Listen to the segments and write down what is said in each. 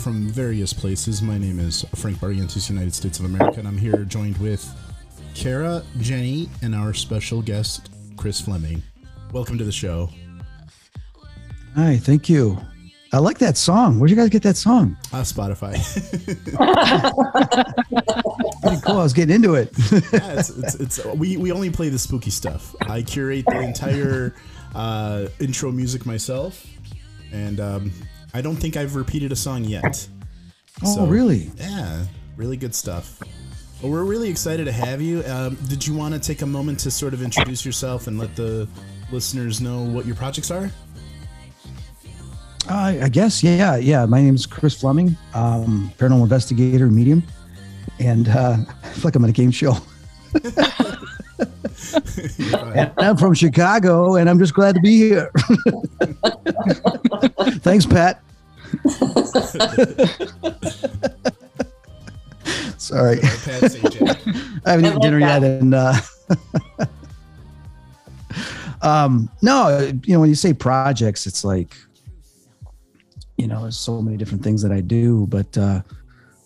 from various places. My name is Frank Barrientos, United States of America, and I'm here joined with Kara, Jenny, and our special guest, Chris Fleming. Welcome to the show. Hi, thank you. I like that song. Where'd you guys get that song? Uh, Spotify. Pretty cool. I was getting into it. yeah, it's, it's, it's, we, we only play the spooky stuff. I curate the entire uh, intro music myself, and um, I don't think I've repeated a song yet. oh, really? Yeah, really good stuff. Well, we're really excited to have you. Um, did you want to take a moment to sort of introduce yourself and let the listeners know what your projects are? Uh, I guess. Yeah, yeah. My name is Chris Fleming, um, paranormal investigator, medium, and uh, I feel like I'm on a game show. I'm from Chicago, and I'm just glad to be here. Thanks, Pat. Sorry, Pat St. Jack. I haven't eaten dinner yet, and uh, um, no, you know, when you say projects, it's like, you know, there's so many different things that I do, but uh,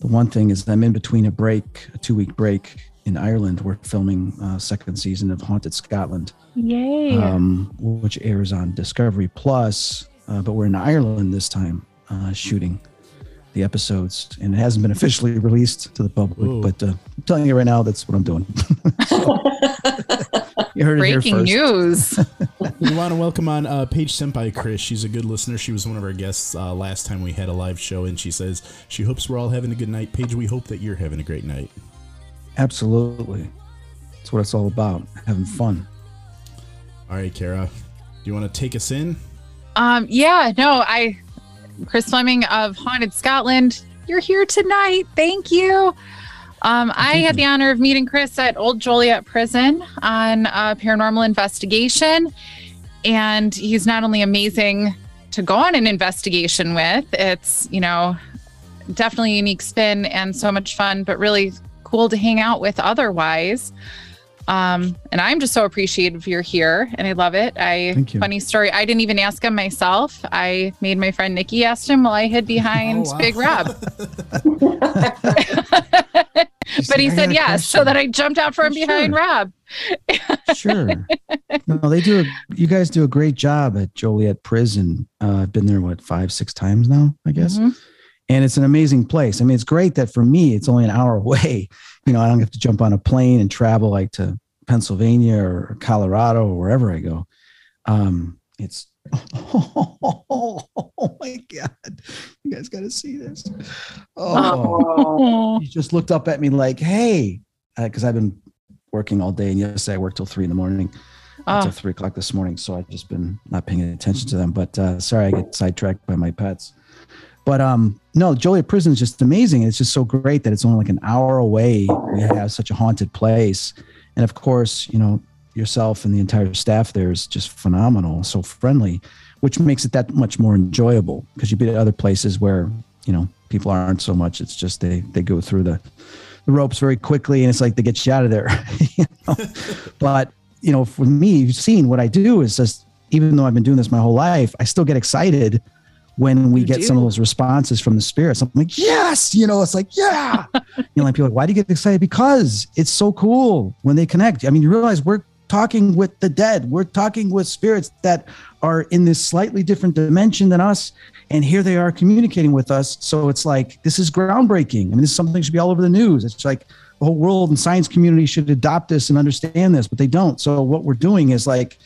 the one thing is I'm in between a break, a two week break in Ireland. We're filming uh, second season of Haunted Scotland, Yay. um, which airs on Discovery Plus, uh, but we're in Ireland this time uh, shooting the episodes, and it hasn't been officially released to the public. Ooh. But uh, I'm telling you right now, that's what I'm doing. you heard it here Breaking first. news. we want to welcome on uh, Paige Senpai Chris. She's a good listener. She was one of our guests uh, last time we had a live show, and she says she hopes we're all having a good night. Paige, we hope that you're having a great night. Absolutely, that's what it's all about, having fun. All right, Kara, do you want to take us in? um, yeah, no, I, Chris Fleming of Haunted Scotland, you're here tonight. Thank you. Um, I had the honor of meeting Chris at Old Joliet Prison on a paranormal investigation. And he's not only amazing to go on an investigation with, it's, you know, definitely a unique spin and so much fun, but really cool to hang out with otherwise. Um, and I'm just so appreciative you're here and I love it. I Thank you. funny story. I didn't even ask him myself. I made my friend Nikki asked him while I hid behind Oh, wow. Big Rob. but he said got a yes, so that I jumped out from Sure. behind Rob. Sure. no, they do. A, you guys do a great job at Joliet Prison. Uh, I've been there what five, six times now, I guess. Mhm. And it's an amazing place. I mean, it's great that for me, it's only an hour away. You know, I don't have to jump on a plane and travel like to Pennsylvania or Colorado or wherever I go. Um, it's oh, my god, you guys got to see this. Oh, he just looked up at me like, "Hey," because I've been working all day, and yesterday I worked till three in the morning, until three o'clock this morning. So I've just been not paying attention to them. But uh, sorry, I get sidetracked by my pets. But um, no, Joliet Prison is just amazing. It's just so great that it's only like an hour away. We have such a haunted place, and of course, you know yourself and the entire staff there is just phenomenal, so friendly, which makes it that much more enjoyable. Because you've been at other places where you know people aren't so much. It's just they they go through the the ropes very quickly, and it's like they get you out of there. you know? But you know, for me, you've seen what I do is just even though I've been doing this my whole life, I still get excited when we You get some of those responses from the spirits. I'm like, yes, you know, it's like, yeah. you know, like people are like, why do you get excited? Because it's so cool when they connect. I mean, you realize we're talking with the dead. We're talking with spirits that are in this slightly different dimension than us. And here they are communicating with us. So it's like, this is groundbreaking. I mean, this is something that should be all over the news. It's like the whole world and science community should adopt this and understand this, but they don't. So what we're doing is like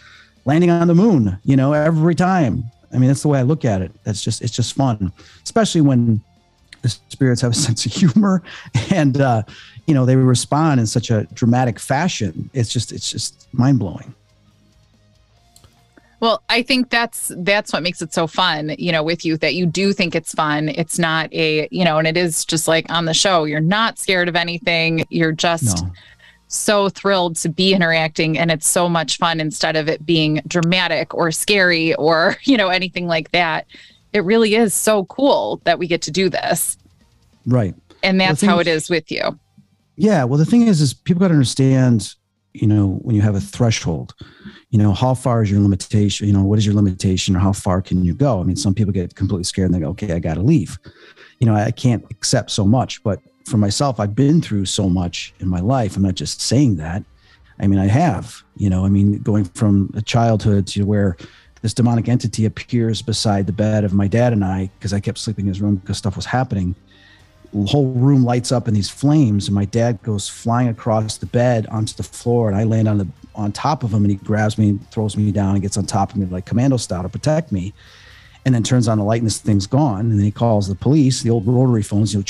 landing on the moon, you know, every time. I mean, that's the way I look at it. That's just, it's just fun, especially when the spirits have a sense of humor and, uh, you know, they respond in such a dramatic fashion. It's just, it's just mind blowing. Well, I think that's that's what makes it so fun, you know, with you that you do think it's fun. It's not a, you know, and it is just like on the show, you're not scared of anything. You're just No. So thrilled to be interacting and it's so much fun instead of it being dramatic or scary or, you know, anything like that. It really is so cool that we get to do this. Right. And that's how it is- is with you. Yeah. Well, the thing is, is people got to understand, you know, when you have a threshold, you know, how far is your limitation? You know, what is your limitation or how far can you go? I mean, some people get completely scared and they go, okay, I got to leave. You know, I can't accept so much. But for myself, I've been through so much in my life. I'm not just saying that. I mean, I have, you know, I mean, going from a childhood to where this demonic entity appears beside the bed of my dad and I, because I kept sleeping in his room because stuff was happening the whole room lights up in these flames and my dad goes flying across the bed onto the floor and i land on the on top of him and he grabs me and throws me down and gets on top of me like commando style to protect me and then turns on the light and this thing's gone and then he calls the police the old rotary phones you know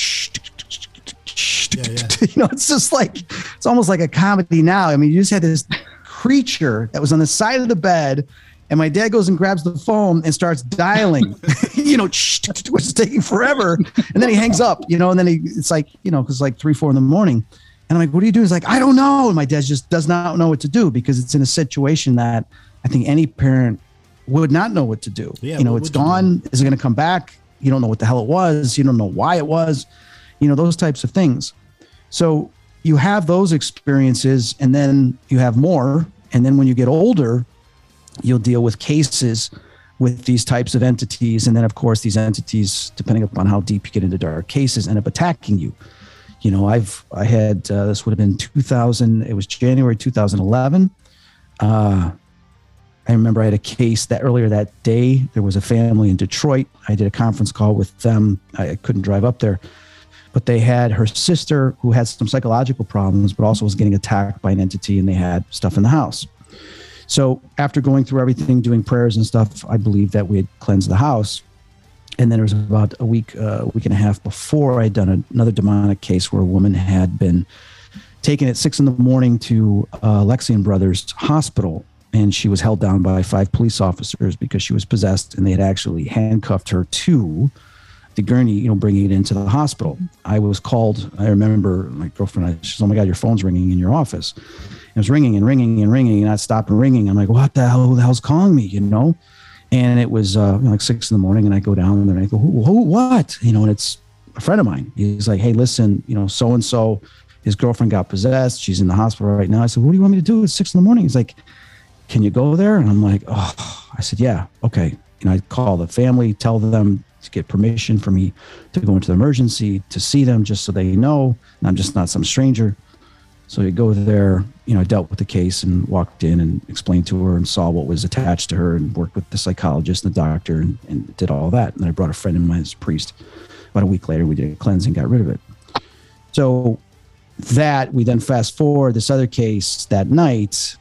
Yeah, yeah. you know it's just like it's almost like a comedy now i mean you just had this creature that was on the side of the bed and my dad goes and grabs the phone and starts dialing, you know, which is taking forever. And then he hangs up, you know, and then he, it's like, you know, because like three, four in the morning. And I'm like, what do you do? He's like, I don't know. And my dad just does not know what to do because it's in a situation that I think any parent would not know what to do. Yeah, you know, it's would you do? gone. Is it going to come back? You don't know what the hell it was. You don't know why it was, you know, those types of things. So you have those experiences and then you have more. And then when you get older, you'll deal with cases with these types of entities. And then, of course, these entities, depending upon how deep you get into dark cases, end up attacking you. You know, I've, I had, uh, this would have been 2000, it was January 2011. Uh, I remember I had a case that earlier that day, there was a family in Detroit. I did a conference call with them. I, I couldn't drive up there, but they had her sister who had some psychological problems, but also was getting attacked by an entity and they had stuff in the house. So after going through everything, doing prayers and stuff, I believe that we had cleansed the house. And then it was about a week, uh, week and a half before I'd done another demonic case where a woman had been taken at six in the morning to uh, Lexian Brothers Hospital, and she was held down by five police officers because she was possessed, and they had actually handcuffed her to the gurney, you know, bringing it into the hospital. I was called. I remember my girlfriend. I, she said, "Oh my God, your phone's ringing in your office." It was ringing and ringing and ringing, and I stopped ringing. I'm like, "What the hell? Who the hell's calling me?" You know. And it was uh, you know, like six in the morning, and I go down there and I go, who, who, what? You know, and it's a friend of mine. He's like, hey, listen, you know, so and so, his girlfriend got possessed. She's in the hospital right now. I said, what do you want me to do? It's six in the morning. He's like, can you go there? And I'm like, oh, I said, yeah, okay. Know, I call the family, tell them to get permission for me to go into the emergency to see them, just so they know I'm just not some stranger. So you go there, you know, dealt with the case and walked in and explained to her and saw what was attached to her and worked with the psychologist and the doctor and, and did all that. And I brought a friend of mine as a priest. About a week later, we did a cleansing, got rid of it. So that we then fast forward this other case that night,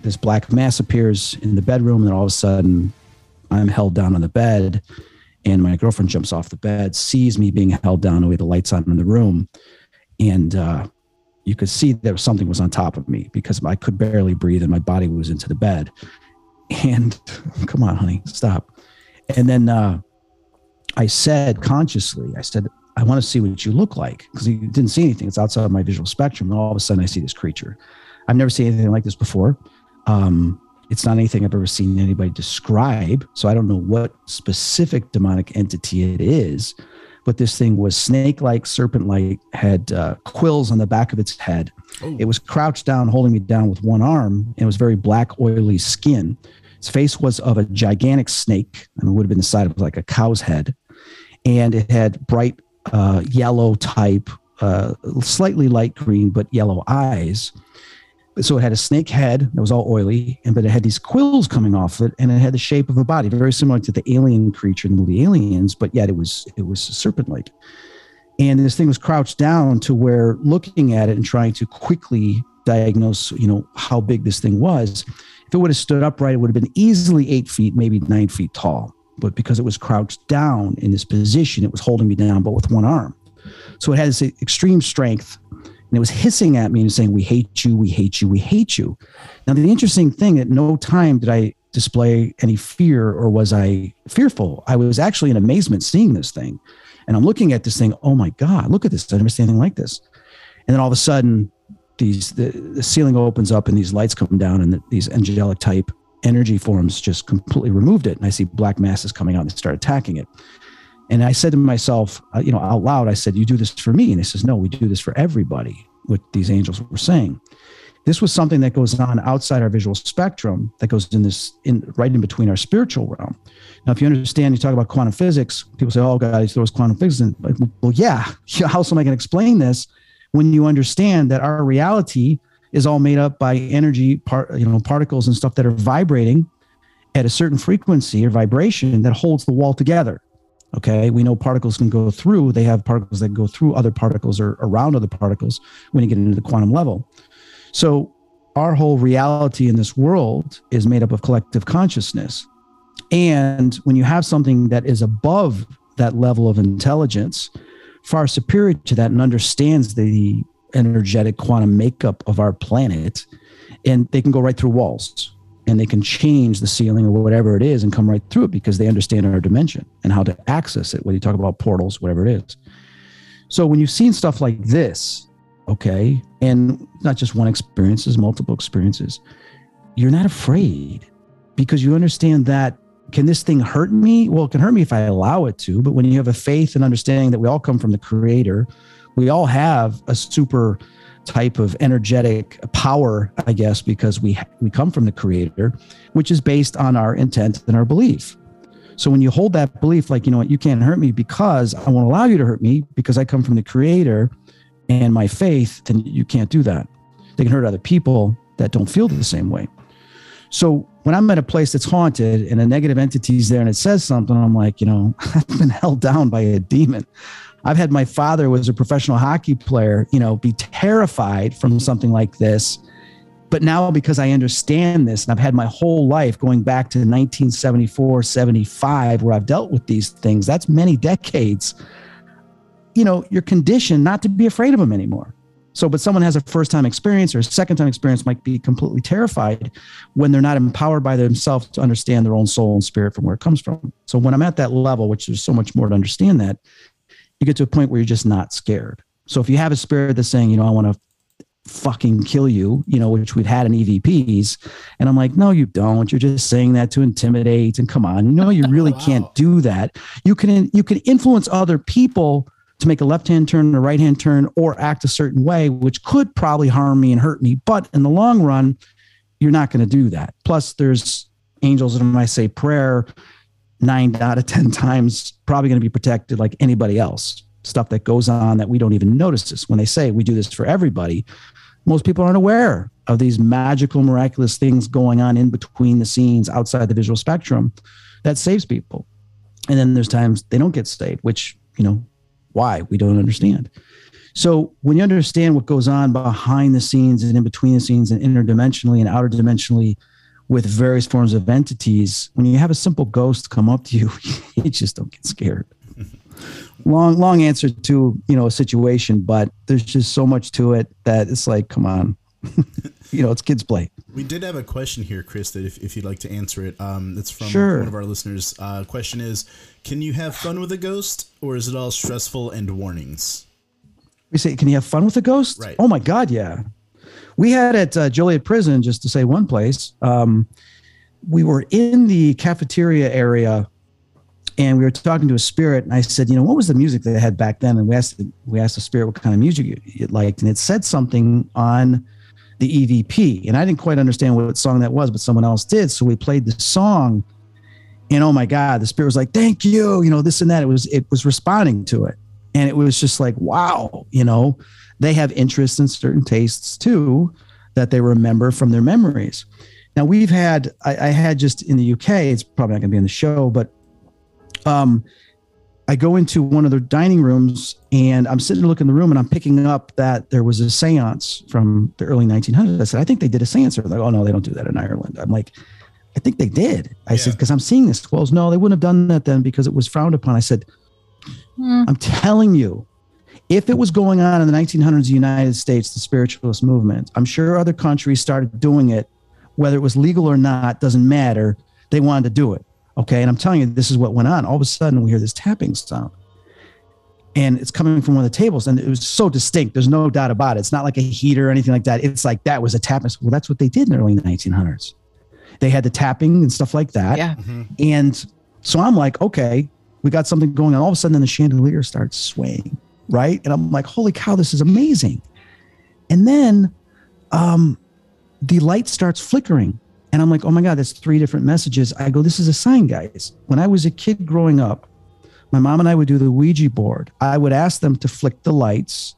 this black mass appears in the bedroom, and all of a sudden I'm held down on the bed, and my girlfriend jumps off the bed, sees me being held down the way the lights on in the room, and uh, you could see that something was on top of me because I could barely breathe and my body was into the bed. And come on, honey, stop. And then uh, I said consciously, I said, I want to see what you look like because he didn't see anything. It's outside of my visual spectrum. And all of a sudden, I see this creature. I've never seen anything like this before. Um, it's not anything I've ever seen anybody describe. So I don't know what specific demonic entity it is. But this thing was snake like, serpent like, had uh, quills on the back of its head. It was crouched down, holding me down with one arm, and it was very black, oily skin. Its face was of a gigantic snake. I mean, it would have been the size of like a cow's head. And it had bright uh, yellow type, uh, slightly light green, but yellow eyes. So it had a snake head that was all oily, and but it had these quills coming off it, and it had the shape of a body, very similar to the alien creature in the movie Aliens, but yet it was it was serpent-like. And this thing was crouched down to where looking at it and trying to quickly diagnose, you know, how big this thing was. If it would have stood upright, it would have been easily eight feet, maybe nine feet tall. But because it was crouched down in this position, it was holding me down, but with one arm. So it had this extreme strength and it was hissing at me and saying, We hate you, we hate you, we hate you. Now, the interesting thing, at no time did I display any fear or was I fearful. I was actually in amazement seeing this thing. And I'm looking at this thing, oh my God, look at this. I've never seen anything like this. And then all of a sudden, these the, the ceiling opens up and these lights come down and the, these angelic type energy forms just completely removed it. And I see black masses coming out and start attacking it. And I said to myself, uh, you know, out loud, I said, You do this for me. And he says, No, we do this for everybody, what these angels were saying. This was something that goes on outside our visual spectrum, that goes in this, in right in between our spiritual realm. Now, if you understand, you talk about quantum physics, people say, Oh, he throws quantum physics in. Well, yeah. How else am I going to explain this when you understand that our reality is all made up by energy, part, you know, particles and stuff that are vibrating at a certain frequency or vibration that holds the wall together. Okay. We know particles can go through, they have particles that go through other particles or around other particles when you get into the quantum level. So, our whole reality in this world is made up of collective consciousness. And when you have something that is above that level of intelligence, far superior to that, and understands the energetic quantum makeup of our planet, and they can go right through walls and they can change the ceiling or whatever it is and come right through it because they understand our dimension and how to access it. When you talk about portals, whatever it is. So when you've seen stuff like this, okay, and not just one experience, multiple experiences, you're not afraid because you understand that can this thing hurt me? Well, it can hurt me if I allow it to. But when you have a faith and understanding that we all come from the creator, we all have a super type of energetic power, I guess, because we we come from the creator, which is based on our intent and our belief. So when you hold that belief, like, you know what, you can't hurt me because I won't allow you to hurt me because I come from the creator and my faith, then you can't do that. They can hurt other people that don't feel the same way. So when I'm at a place that's haunted and a negative entity is there and it says something, I'm like, you know, I've been held down by a demon. I've had my father was a professional hockey player, you know, be terrified from something like this. But now because I understand this and I've had my whole life going back to 1974, 75, where I've dealt with these things, that's many decades. You know, you're conditioned not to be afraid of them anymore. So, but someone has a first time experience or a second time experience might be completely terrified when they're not empowered by themselves to understand their own soul and spirit from where it comes from. So, when I'm at that level, which there's so much more to understand that, you get to a point where you're just not scared. So if you have a spirit that's saying, you know, I want to fucking kill you, you know, which we've had in EVPs. And I'm like, no, you don't. You're just saying that to intimidate. And come on, you know, you really wow. can't do that. You can you can influence other people to make a left hand turn, a right hand turn, or act a certain way, which could probably harm me and hurt me. But in the long run, you're not going to do that. Plus, there's angels, and when I say prayer, nine out of 10 times probably going to be protected like anybody else. Stuff that goes on that we don't even notice this. When they say we do this for everybody, most people aren't aware of these magical, miraculous things going on in between the scenes outside the visual spectrum that saves people. And then there's times they don't get saved, which, you know, why? We don't understand. So when you understand what goes on behind the scenes and in between the scenes and interdimensionally and outer dimensionally with various forms of entities, when you have a simple ghost come up to you, you just don't get scared. long, long answer to you know a situation, but there's just so much to it that it's like, come on, you know, it's kids play. We did have a question here, Chris, that if, if you'd like to answer it, um, it's from sure. one of our listeners. Uh, question is, can you have fun with a ghost, or is it all stressful and warnings? We say, can you have fun with a ghost? Right. Oh my God, yeah we had at uh, Joliet Prison, just to say one place, um, we were in the cafeteria area and we were talking to a spirit and i said you know what was the music they had back then? And we asked the, we asked the spirit what kind of music it liked and it said something on the evp and i didn't quite understand what song that was but someone else did. So we played the song and oh my god the spirit was like thank you you know this and that. It was it was responding to it. And it was just like wow you know they have interests and certain tastes too that they remember from their memories. Now we've had I, I had just in the UK. It's probably not going to be in the show, but um, I go into one of the dining rooms and I'm sitting to look in the room and I'm picking up that there was a seance from the early 1900s. I said, I think they did a seance. They're like, oh no, they don't do that in Ireland. I'm like, I think they did. I Yeah. said, because I'm seeing this. Well, no, they wouldn't have done that then because it was frowned upon. I said, Hmm. I'm telling you, if it was going on in the 1900s in the United States, the spiritualist movement, I'm sure other countries started doing it, whether it was legal or not, doesn't matter. They wanted to do it. Okay. And I'm telling you, this is what went on. All of a sudden, we hear this tapping sound. And it's coming from one of the tables, and it was so distinct. There's no doubt about it. It's not like a heater or anything like that. It's like that was a tapping. Well, that's what they did in the early 1900s. They had the tapping and stuff like that. Yeah. Mm-hmm. And so I'm like, okay, we got something going on. All of a sudden, then the chandelier starts swaying, right? And I'm like, holy cow, this is amazing. And then um, the light starts flickering. And I'm like, oh my God, that's three different messages. I go, this is a sign, guys. When I was a kid growing up, my mom and I would do the Ouija board. I would ask them to flick the lights,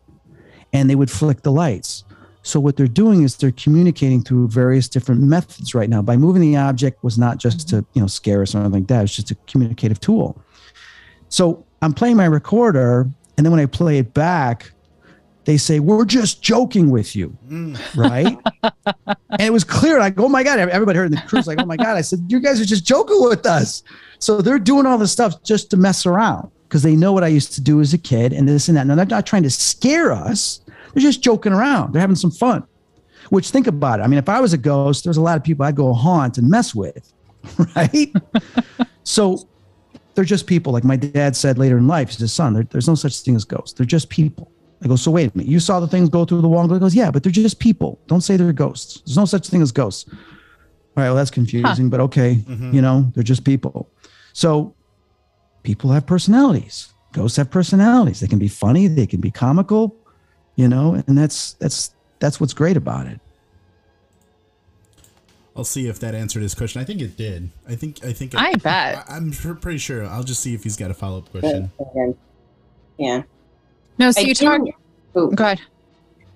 and they would flick the lights. So what they're doing is they're communicating through various different methods right now. By moving the object was not just to you know scare us or anything like that. It's just a communicative tool. So I'm playing my recorder, and then when I play it back, they say we're just joking with you, mm. right? and it was clear. Like, oh my god! Everybody heard in the crew's like, oh my god! I said, you guys are just joking with us. So they're doing all this stuff just to mess around because they know what I used to do as a kid and this and that. And they're not trying to scare us. They're just joking around. They're having some fun. Which think about it. I mean, if I was a ghost, there's a lot of people I'd go haunt and mess with, right? so they're just people. Like my dad said later in life, he's his son. There, there's no such thing as ghosts. They're just people. I go, so wait a minute. You saw the things go through the wall. And he goes, yeah, but they're just people. Don't say they're ghosts. There's no such thing as ghosts. All right, well, that's confusing, but okay. Mm-hmm. You know, they're just people. So people have personalities. Ghosts have personalities. They can be funny, they can be comical, you know, and that's that's that's what's great about it. I'll see if that answered his question. I think it did. I think. I think. It, I bet. I, am pretty sure. I'll just see if he's got a follow up question. Yeah. No, so I you do- talk. oh, Go ahead.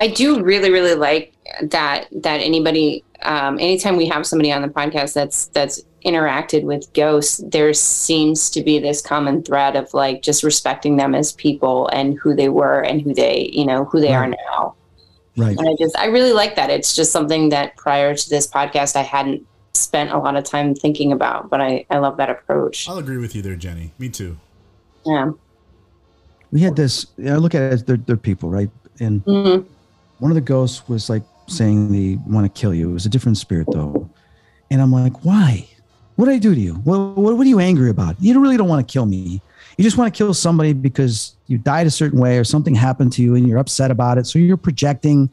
I do really, really like that. That anybody, um, anytime we have somebody on the podcast that's that's interacted with ghosts, there seems to be this common thread of like just respecting them as people and who they were and who they, you know, who they are now. Right. And I just, I really like that. It's just something that prior to this podcast, I hadn't spent a lot of time thinking about, but I, I love that approach. I'll agree with you there, Jenny. Me too. Yeah. We had this, I look at it as they're, they're people, right? And Mhm. one of the ghosts was like saying they want to kill you. It was a different spirit though. And I'm like, why? What did I do to you? What, what, what are you angry about? You really don't want to kill me. You just want to kill somebody because you died a certain way or something happened to you and you're upset about it. So you're projecting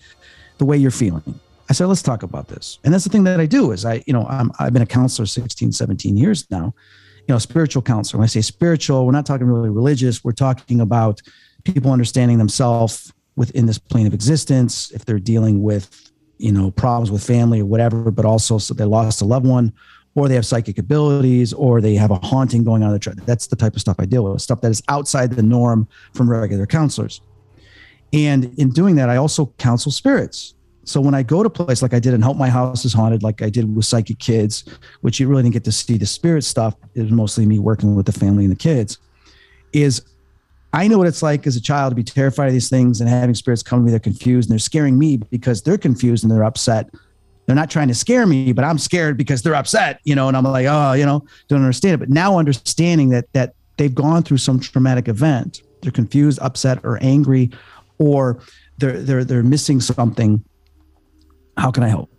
the way you're feeling. I said, let's talk about this. And that's the thing that I do is I, you know, I'm, I've been a counselor 16, 17 years now, you know, spiritual counselor. When I say spiritual, we're not talking really religious. We're talking about people understanding themselves within this plane of existence. If they're dealing with, you know, problems with family or whatever, but also so they lost a loved one or they have psychic abilities or they have a haunting going on. That's the type of stuff I deal with, stuff that is outside the norm from regular counselors. And in doing that, I also counsel spirits. So when I go to place like I did in Help My House is Haunted, like I did with Psychic Kids, which you really didn't get to see the spirit stuff, it was mostly me working with the family and the kids, is I know what it's like as a child to be terrified of these things and having spirits come to me, they're confused and they're scaring me because they're confused and they're upset. They're not trying to scare me, but I'm scared because they're upset, you know, and I'm like, oh, you know, don't understand it. But now understanding that that they've gone through some traumatic event, they're confused, upset, or angry, or they're they're they're missing something. How can I help?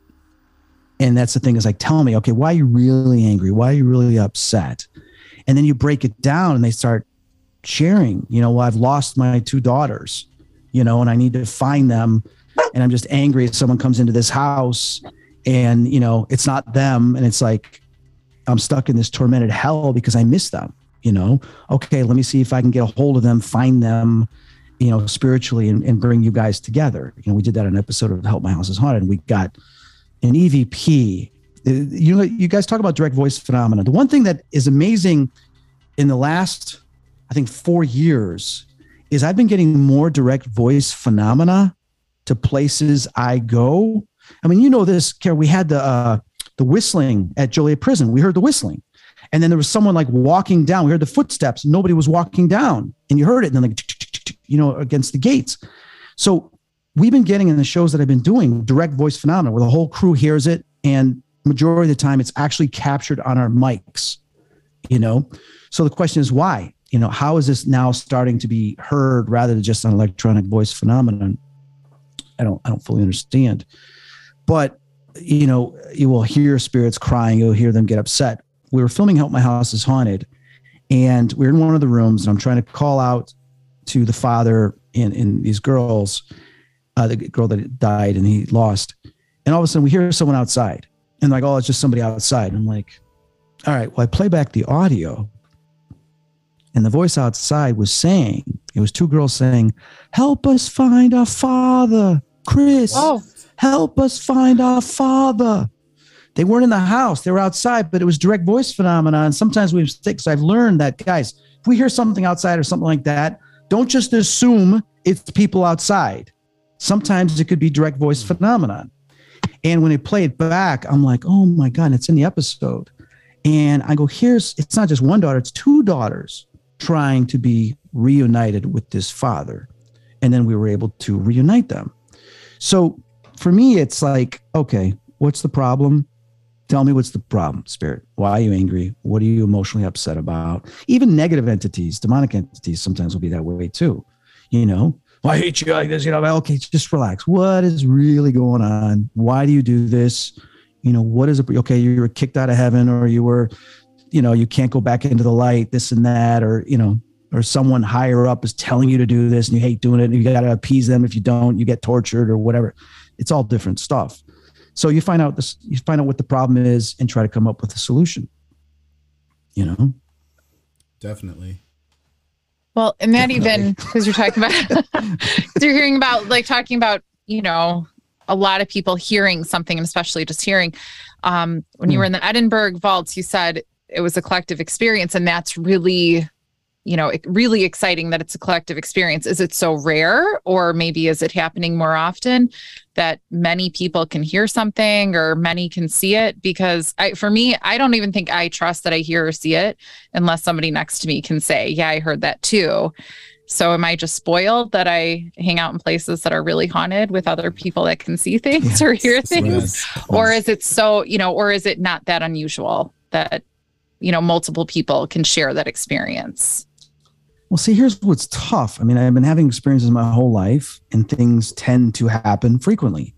And that's the thing is like, tell me, okay, why are you really angry? Why are you really upset? And then you break it down and they start sharing, you know, well, I've lost my two daughters, you know, and I need to find them. And I'm just angry if someone comes into this house and, you know, it's not them. And it's like, I'm stuck in this tormented hell because I miss them, you know? Okay, let me see if I can get a hold of them, find them, you know, spiritually and, and bring you guys together. You know, we did that in an episode of Help My House is Haunted and we got an EVP. Uh, You know, you guys talk about direct voice phenomena. The one thing that is amazing in the last, I think, four years is I've been getting more direct voice phenomena to places I go I mean, you know this, Kara, we had the uh, the whistling at Joliet Prison. We heard the whistling. And then there was someone like walking down. We heard the footsteps. Nobody was walking down. And you heard it. And then like, you know, against the gates. So we've been getting in the shows that I've been doing direct voice phenomena where the whole crew hears it. And majority of the time it's actually captured on our mics, you know? So the question is why? You know, how is this now starting to be heard rather than just an electronic voice phenomenon? I don't, I don't fully understand. But you know, you will hear spirits crying, you'll hear them get upset. We were filming Help My House is Haunted, and we are in one of the rooms, and I'm trying to call out to the father in, in these girls, uh, the girl that died and he lost. And all of a sudden we hear someone outside, and like, oh, it's just somebody outside. And I'm like, all right, well, I play back the audio. And the voice outside was saying, it was two girls saying, Help us find our father, Chris. Oh, Help us find our father. They weren't in the house, they were outside, but it was direct voice phenomenon. And sometimes we mistake. So I've learned that, guys, if we hear something outside or something like that, don't just assume it's people outside. Sometimes it could be direct voice phenomenon. And when they play it back, I'm like, oh my God, it's in the episode. And I go, here's, it's not just one daughter, it's two daughters trying to be reunited with this father. And then we were able to reunite them. So for me, it's like, okay, what's the problem? Tell me what's the problem, spirit. Why are you angry? What are you emotionally upset about? Even negative entities, demonic entities sometimes will be that way too. You know, well, I hate you like this. You know, okay, just relax. What is really going on? Why do you do this? You know, what is it? Okay, you were kicked out of heaven, or you were, you know, you can't go back into the light, this and that, or, you know, or someone higher up is telling you to do this and you hate doing it and you got to appease them. If you don't, you get tortured or whatever. It's all different stuff. So you find out this, you find out what the problem is and try to come up with a solution. You know? Definitely. well, and that even because you're talking about, you're hearing about like talking about, you know, a lot of people hearing something and especially just hearing. Um, when you were in the Edinburgh vaults, you said it was a collective experience, and that's really, you know, it- really exciting that it's a collective experience. Is it so rare, or maybe is it happening more often that many people can hear something or many can see it? Because I, for me, I don't even think I trust that I hear or see it unless somebody next to me can say, "Yeah, I heard that too." So am I just spoiled that I hang out in places that are really haunted with other people that can see things or hear things? Yes. Or is it so, you know, or is it not that unusual that, you know, multiple people can share that experience? Well, see, here's what's tough. I mean, I've been having experiences my whole life, and things tend to happen frequently.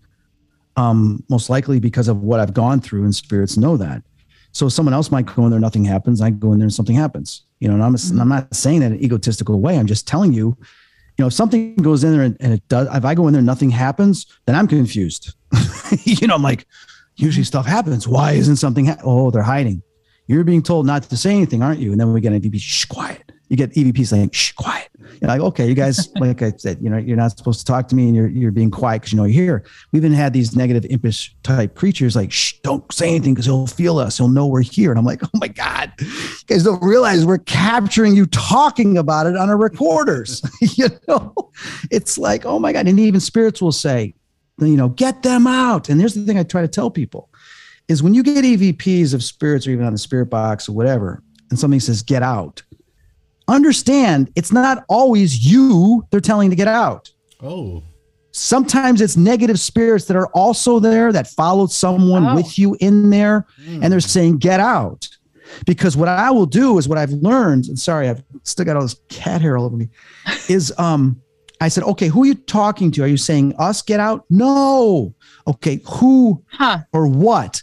Um, most likely because of what I've gone through, and spirits know that. So someone else might go in there, nothing happens. I go in there and something happens. You know, and I'm, I'm not saying that in an egotistical way. I'm just telling you, you know, if something goes in there and, and it does, if I go in there and nothing happens, then I'm confused. you know, I'm like, usually stuff happens. Why isn't something? Ha- oh, they're hiding. You're being told not to say anything, aren't you? And then we get EVP, shh, quiet. You get EVP saying, shh, quiet. You're like, okay, you guys, like I said, you know, you're not supposed to talk to me and you're, you're being quiet because you know you're here. We've even had these negative impish type creatures like, shh, don't say anything because he'll feel us. He'll know we're here. And I'm like, oh my God, you guys don't realize we're capturing you talking about it on our recorders. you know, it's like, oh my God. And even spirits will say, you know, get them out. And here's the thing I try to tell people is when you get EVPs of spirits or even on the spirit box or whatever, and something says get out, understand it's not always you they're telling to get out. Oh, Sometimes it's negative spirits that are also there that followed someone Oh. with you in there and they're saying get out. Because what I will do is what I've learned, and sorry, I've still got all this cat hair all over me, is um I said, okay, who are you talking to? Are you saying us get out? No. Okay, who Huh. or what?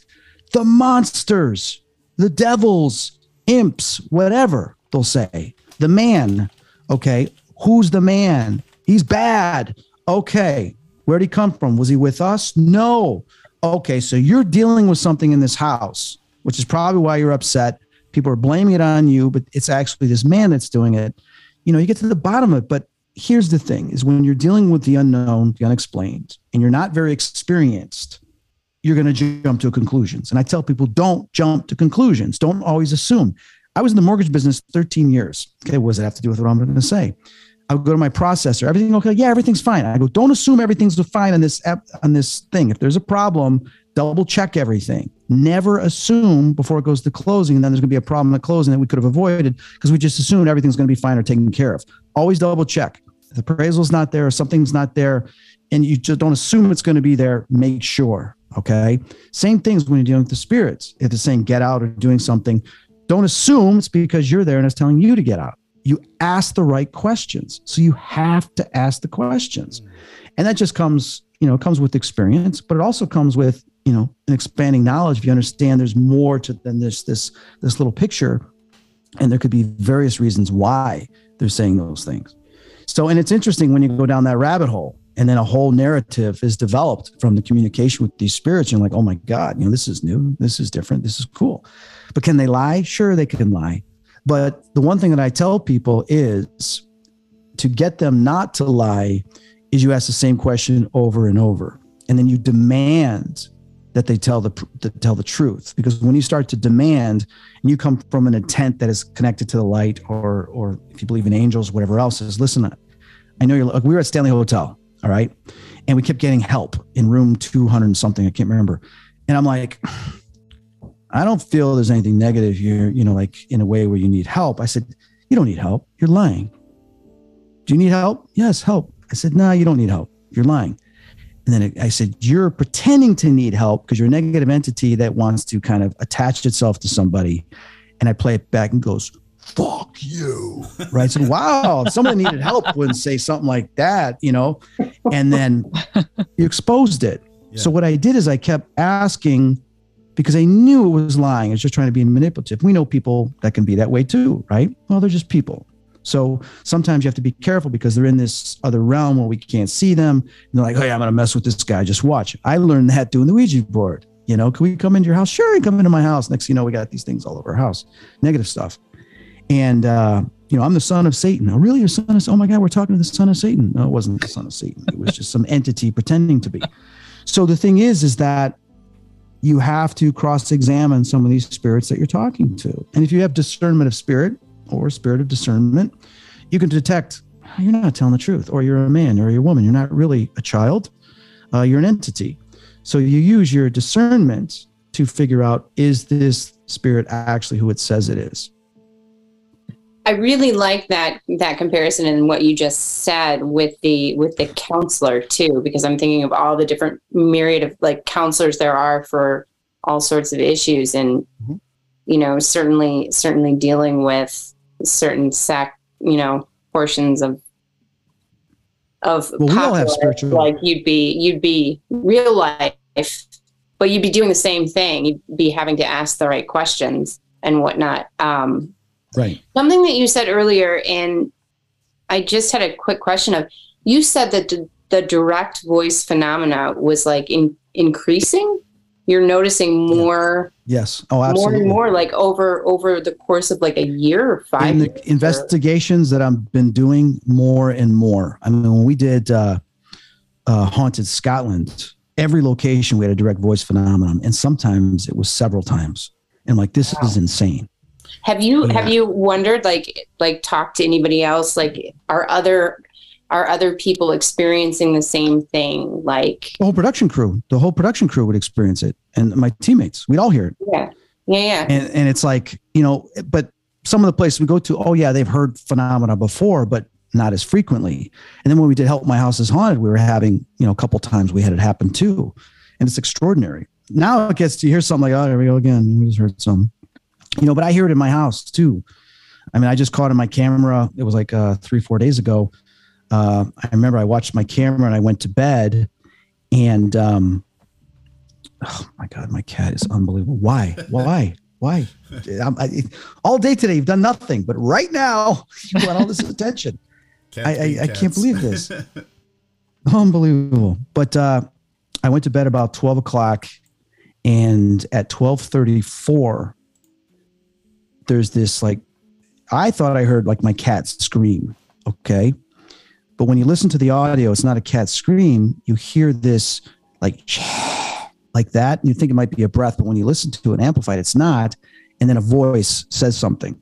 The monsters, the devils, imps, whatever they'll say. The man. Okay. Who's the man? He's bad. Okay. Where'd he come from? Was he with us? No. Okay. So you're dealing with something in this house, which is probably why you're upset. People are blaming it on you, but it's actually this man that's doing it. You know, you get to the bottom of it. But here's the thing is when you're dealing with the unknown, the unexplained, and you're not very experienced, you're going to jump to conclusions. And I tell people, don't jump to conclusions. Don't always assume. I was in the mortgage business 13 years. Okay, what does it have to do with what I'm going to say? I would go to my processor. Everything okay? Yeah, everything's fine. I go, don't assume everything's fine on this app on this thing. If there's a problem, double check everything. Never assume before it goes to closing, and then there's going to be a problem at closing that we could have avoided because we just assumed everything's going to be fine or taken care of. Always double check. If the appraisal's not there or something's not there, and you just don't assume it's going to be there, make sure. Okay. Same things when you're dealing with the spirits. If they're saying get out or doing something, don't assume it's because you're there and it's telling you to get out. You ask the right questions. So you have to ask the questions. And that just comes, you know, comes with experience, but it also comes with, you know, an expanding knowledge. If you understand there's more to than this this this little picture. And there could be various reasons why they're saying those things. So, and it's interesting when you go down that rabbit hole and then a whole narrative is developed from the communication with these spirits. You're like, oh my God, you know, this is new. This is different. This is cool. But can they lie? Sure, they can lie. But the one thing that I tell people is to get them not to lie is you ask the same question over and over. And then you demand that they tell the tell the truth because when you start to demand and you come from an intent that is connected to the light or or if you believe in angels whatever else is listen i know you're like we were at stanley hotel all right and we kept getting help in room 200 something i can't remember and i'm like i don't feel there's anything negative here you know like in a way where you need help i said you don't need help you're lying do you need help yes help i said no you don't need help you're lying and then I said, You're pretending to need help because you're a negative entity that wants to kind of attach itself to somebody. And I play it back and goes, Fuck you. Right. So, wow, if someone needed help wouldn't say something like that, you know, and then you exposed it. Yeah. So, what I did is I kept asking because I knew it was lying. It's just trying to be manipulative. We know people that can be that way too, right? Well, they're just people. So sometimes you have to be careful because they're in this other realm where we can't see them. And they're like, hey, I'm going to mess with this guy. Just watch. I learned that doing the Ouija board. You know, can we come into your house? Sure, come into my house. Next, you know, we got these things all over our house, negative stuff. And, uh, you know, I'm the son of Satan. Oh, really? Your son is, oh my God, we're talking to the son of Satan. No, it wasn't the son of Satan. It was just some entity pretending to be. So the thing is, is that you have to cross examine some of these spirits that you're talking to. And if you have discernment of spirit, or spirit of discernment, you can detect you're not telling the truth, or you're a man or you're a woman. You're not really a child, uh, you're an entity. So you use your discernment to figure out is this spirit actually who it says it is? I really like that that comparison and what you just said with the with the counselor too, because I'm thinking of all the different myriad of like counselors there are for all sorts of issues, and mm-hmm. you know certainly certainly dealing with certain sac, you know, portions of of well, we all have spiritual like you'd be you'd be real life but you'd be doing the same thing you'd be having to ask the right questions and whatnot um right. Something that you said earlier and i just had a quick question of you said that the, the direct voice phenomena was like in, increasing? You're noticing more yes. Oh absolutely. more and more like over over the course of like a year or five in the investigations that i've been doing more and more. I mean when we did uh, uh, haunted scotland every location we had a direct voice phenomenon and sometimes it was several times. And like this wow. is insane have you yeah. have you wondered like like talk to anybody else like are other are other people experiencing the same thing? Like the whole production crew, the whole production crew would experience it, and my teammates, we'd all hear it. Yeah, yeah, yeah. And and it's like you know, but some of the places we go to, oh yeah, they've heard phenomena before, but not as frequently. And then when we did Help My House is Haunted, we were having you know a couple times we had it happen too, and it's extraordinary. Now it gets to hear something like, oh, there we go again. We just heard some, you know. But I hear it in my house too. I mean, I just caught in my camera. It was like uh, three, four days ago uh, I remember I watched my camera and I went to bed, and um, oh my god, my cat is unbelievable. Why? Why? Why? I, all day today, you've done nothing, but right now you want all this attention. I, I, I, can't believe this. Unbelievable. But uh, I went to bed about twelve o'clock, and at twelve thirty-four, there's this like, I thought I heard like my cat scream. Okay, but when you listen to the audio, it's not a cat scream. You hear this like like that. And you think it might be a breath, but when you listen to it amplified, it's not. And then a voice says something.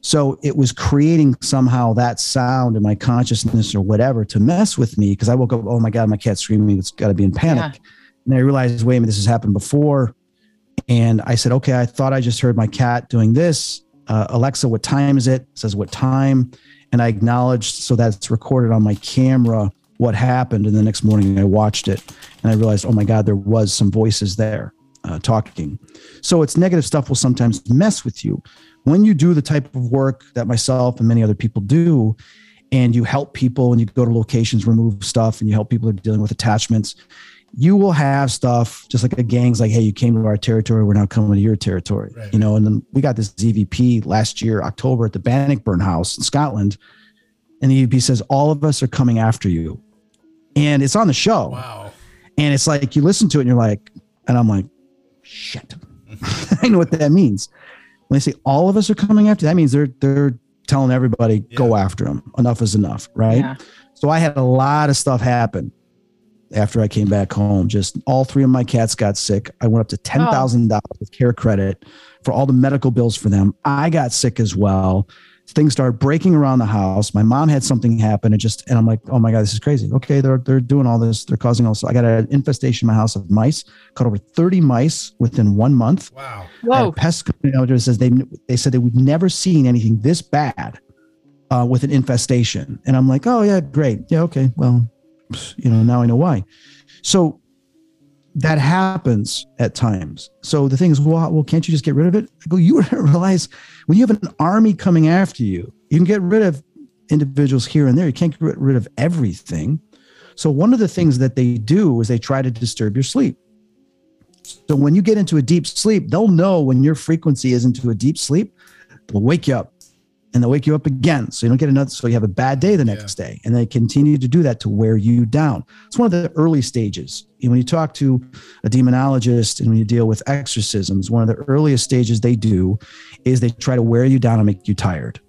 So it was creating somehow that sound in my consciousness or whatever to mess with me because I woke up, oh my God, my cat's screaming. It's got to be in panic. Yeah. And I realized, wait a minute, this has happened before. And I said, okay, I thought I just heard my cat doing this. Uh, Alexa, what time is it? Says what time. And I acknowledged so that's recorded on my camera what happened. And the next morning I watched it and I realized, oh my God, there was some voices there uh, talking. So it's negative stuff will sometimes mess with you. When you do the type of work that myself and many other people do, and you help people and you go to locations, remove stuff, and you help people who are dealing with attachments, you will have stuff just like a gang's like, hey, you came to our territory, we're now coming to your territory. Right. You know, and then we got this EVP last year, October, at the Bannockburn House in Scotland. And the EVP says, all of us are coming after you. And it's on the show. Wow. And it's like you listen to it and you're like, and I'm like, shit. I know what that means. When they say all of us are coming after, that means they're they're telling everybody go after them. Enough is enough, right? Yeah. So I had a lot of stuff happen after I came back home. Just all three of my cats got sick. I went up to ten thousand dollars with care credit for all the medical bills for them. I got sick as well. Things started breaking around the house. My mom had something happen. and just and I'm like, oh my god, this is crazy. Okay, they're they're doing all this. They're causing all this. I got an infestation in my house of mice. Caught over thirty mice within one month. Wow. I Whoa. pest control says they they said that we've never seen anything this bad uh, with an infestation, and I'm like, oh yeah, great, yeah, okay, well, you know, now I know why. So that happens at times. So the thing is, well, well, can't you just get rid of it? I go, you realize when you have an army coming after you, you can get rid of individuals here and there. You can't get rid of everything. So one of the things that they do is they try to disturb your sleep. So when you get into a deep sleep, they'll know when your frequency is into a deep sleep, they'll wake you up and they'll wake you up again. So you don't get another, so you have a bad day the next day. And they continue to do that to wear you down. It's one of the early stages. When you talk to a demonologist and when you deal with exorcisms, one of the earliest stages they do is they try to wear you down and make you tired.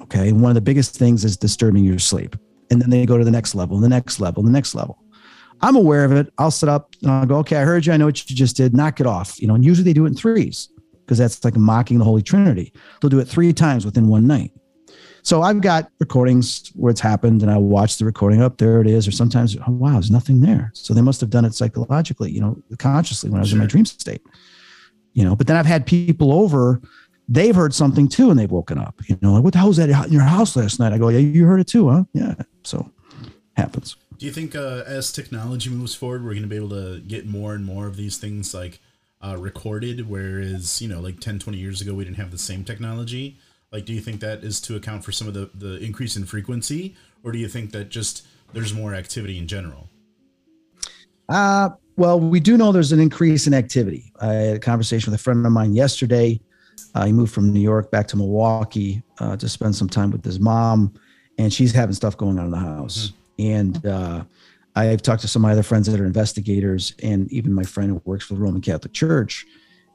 Okay. And one of the biggest things is disturbing your sleep. And then they go to the next level, the next level, the next level. I'm aware of it. I'll sit up and I'll go, okay, I heard you. I know what you just did. Knock it off. You know, and usually they do it in threes because that's like mocking the Holy Trinity. They'll do it three times within one night. So I've got recordings where it's happened and I watch the recording up. There it is. Or sometimes, oh, wow, there's nothing there. So they must have done it psychologically, you know, consciously when I was in my dream state, you know, but then I've had people over, they've heard something too and they've woken up, you know, like, what the hell was that in your house last night? I go, yeah, you heard it too, huh? Yeah. So happens. Do you think uh, as technology moves forward, we're going to be able to get more and more of these things like uh, recorded? Whereas, you know, like 10, 20 years ago, we didn't have the same technology. Like, do you think that is to account for some of the, the increase in frequency? Or do you think that just there's more activity in general? Uh, well, we do know there's an increase in activity. I had a conversation with a friend of mine yesterday. Uh, he moved from New York back to Milwaukee uh, to spend some time with his mom, and she's having stuff going on in the house. And uh, I've talked to some of my other friends that are investigators, and even my friend who works for the Roman Catholic Church,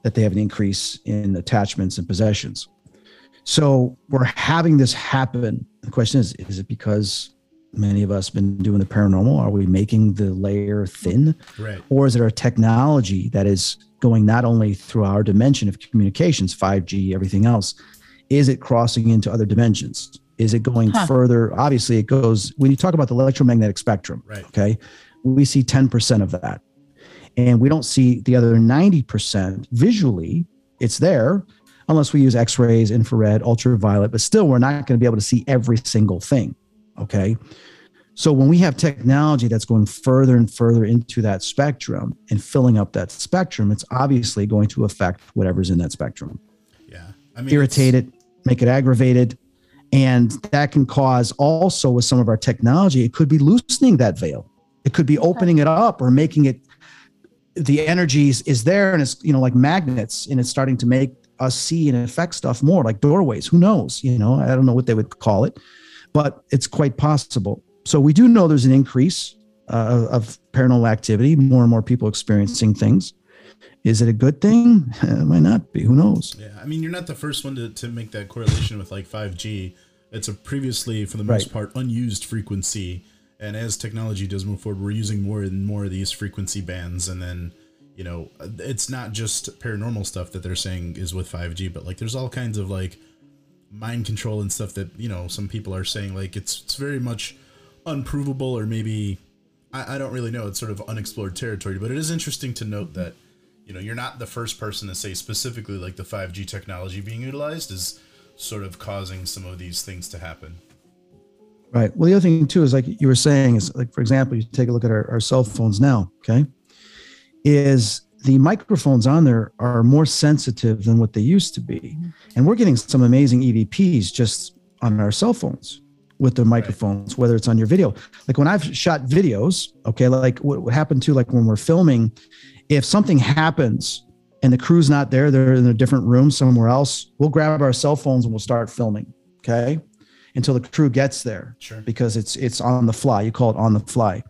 that they have an increase in attachments and possessions. So we're having this happen. The question is: Is it because many of us been doing the paranormal? Are we making the layer thin? Right. or is it our technology that is going not only through our dimension of communications 5g everything else is it crossing into other dimensions is it going Huh. further obviously it goes when you talk about the electromagnetic spectrum Right. okay we see 10% of that and we don't see the other 90% visually it's there unless we use x-rays infrared ultraviolet but still we're not going to be able to see every single thing okay so when we have technology that's going further and further into that spectrum and filling up that spectrum, it's obviously going to affect whatever's in that spectrum. Yeah. I mean, Irritate it, make it aggravated. And that can cause also with some of our technology, it could be loosening that veil. It could be opening it up or making it the energies is there and it's you know like magnets and it's starting to make us see and affect stuff more like doorways who knows you know i don't know what they would call it but it's quite possible so we do know there's an increase uh, of paranormal activity more and more people experiencing things is it a good thing it might not be who knows Yeah, I mean, you're not the first one to, to make that correlation with like 5G. It's a previously, for the most Right. part, unused frequency. And as technology does move forward, we're using more and more of these frequency bands. And then, you know, it's not just paranormal stuff that they're saying is with 5G, but like there's all kinds of like mind control and stuff that you know some people are saying like it's it's very much unprovable or maybe I, I don't really know it's sort of unexplored territory but it is interesting to note that you know you're not the first person to say specifically like the 5g technology being utilized is sort of causing some of these things to happen Right. Well, the other thing too is like you were saying is like, for example, you take a look at our, our cell phones now, okay, is the microphones on there are more sensitive than what they used to be. Mm-hmm. And we're getting some amazing EVPs just on our cell phones with the microphones, whether it's on your video. Like when I've shot videos, okay, like what, what happened to like when we're filming, if something happens and the crew's not there, they're in a different room somewhere else, we'll grab our cell phones and we'll start filming. Okay until the crew gets there Sure. because it's it's on the fly. You call it on the fly.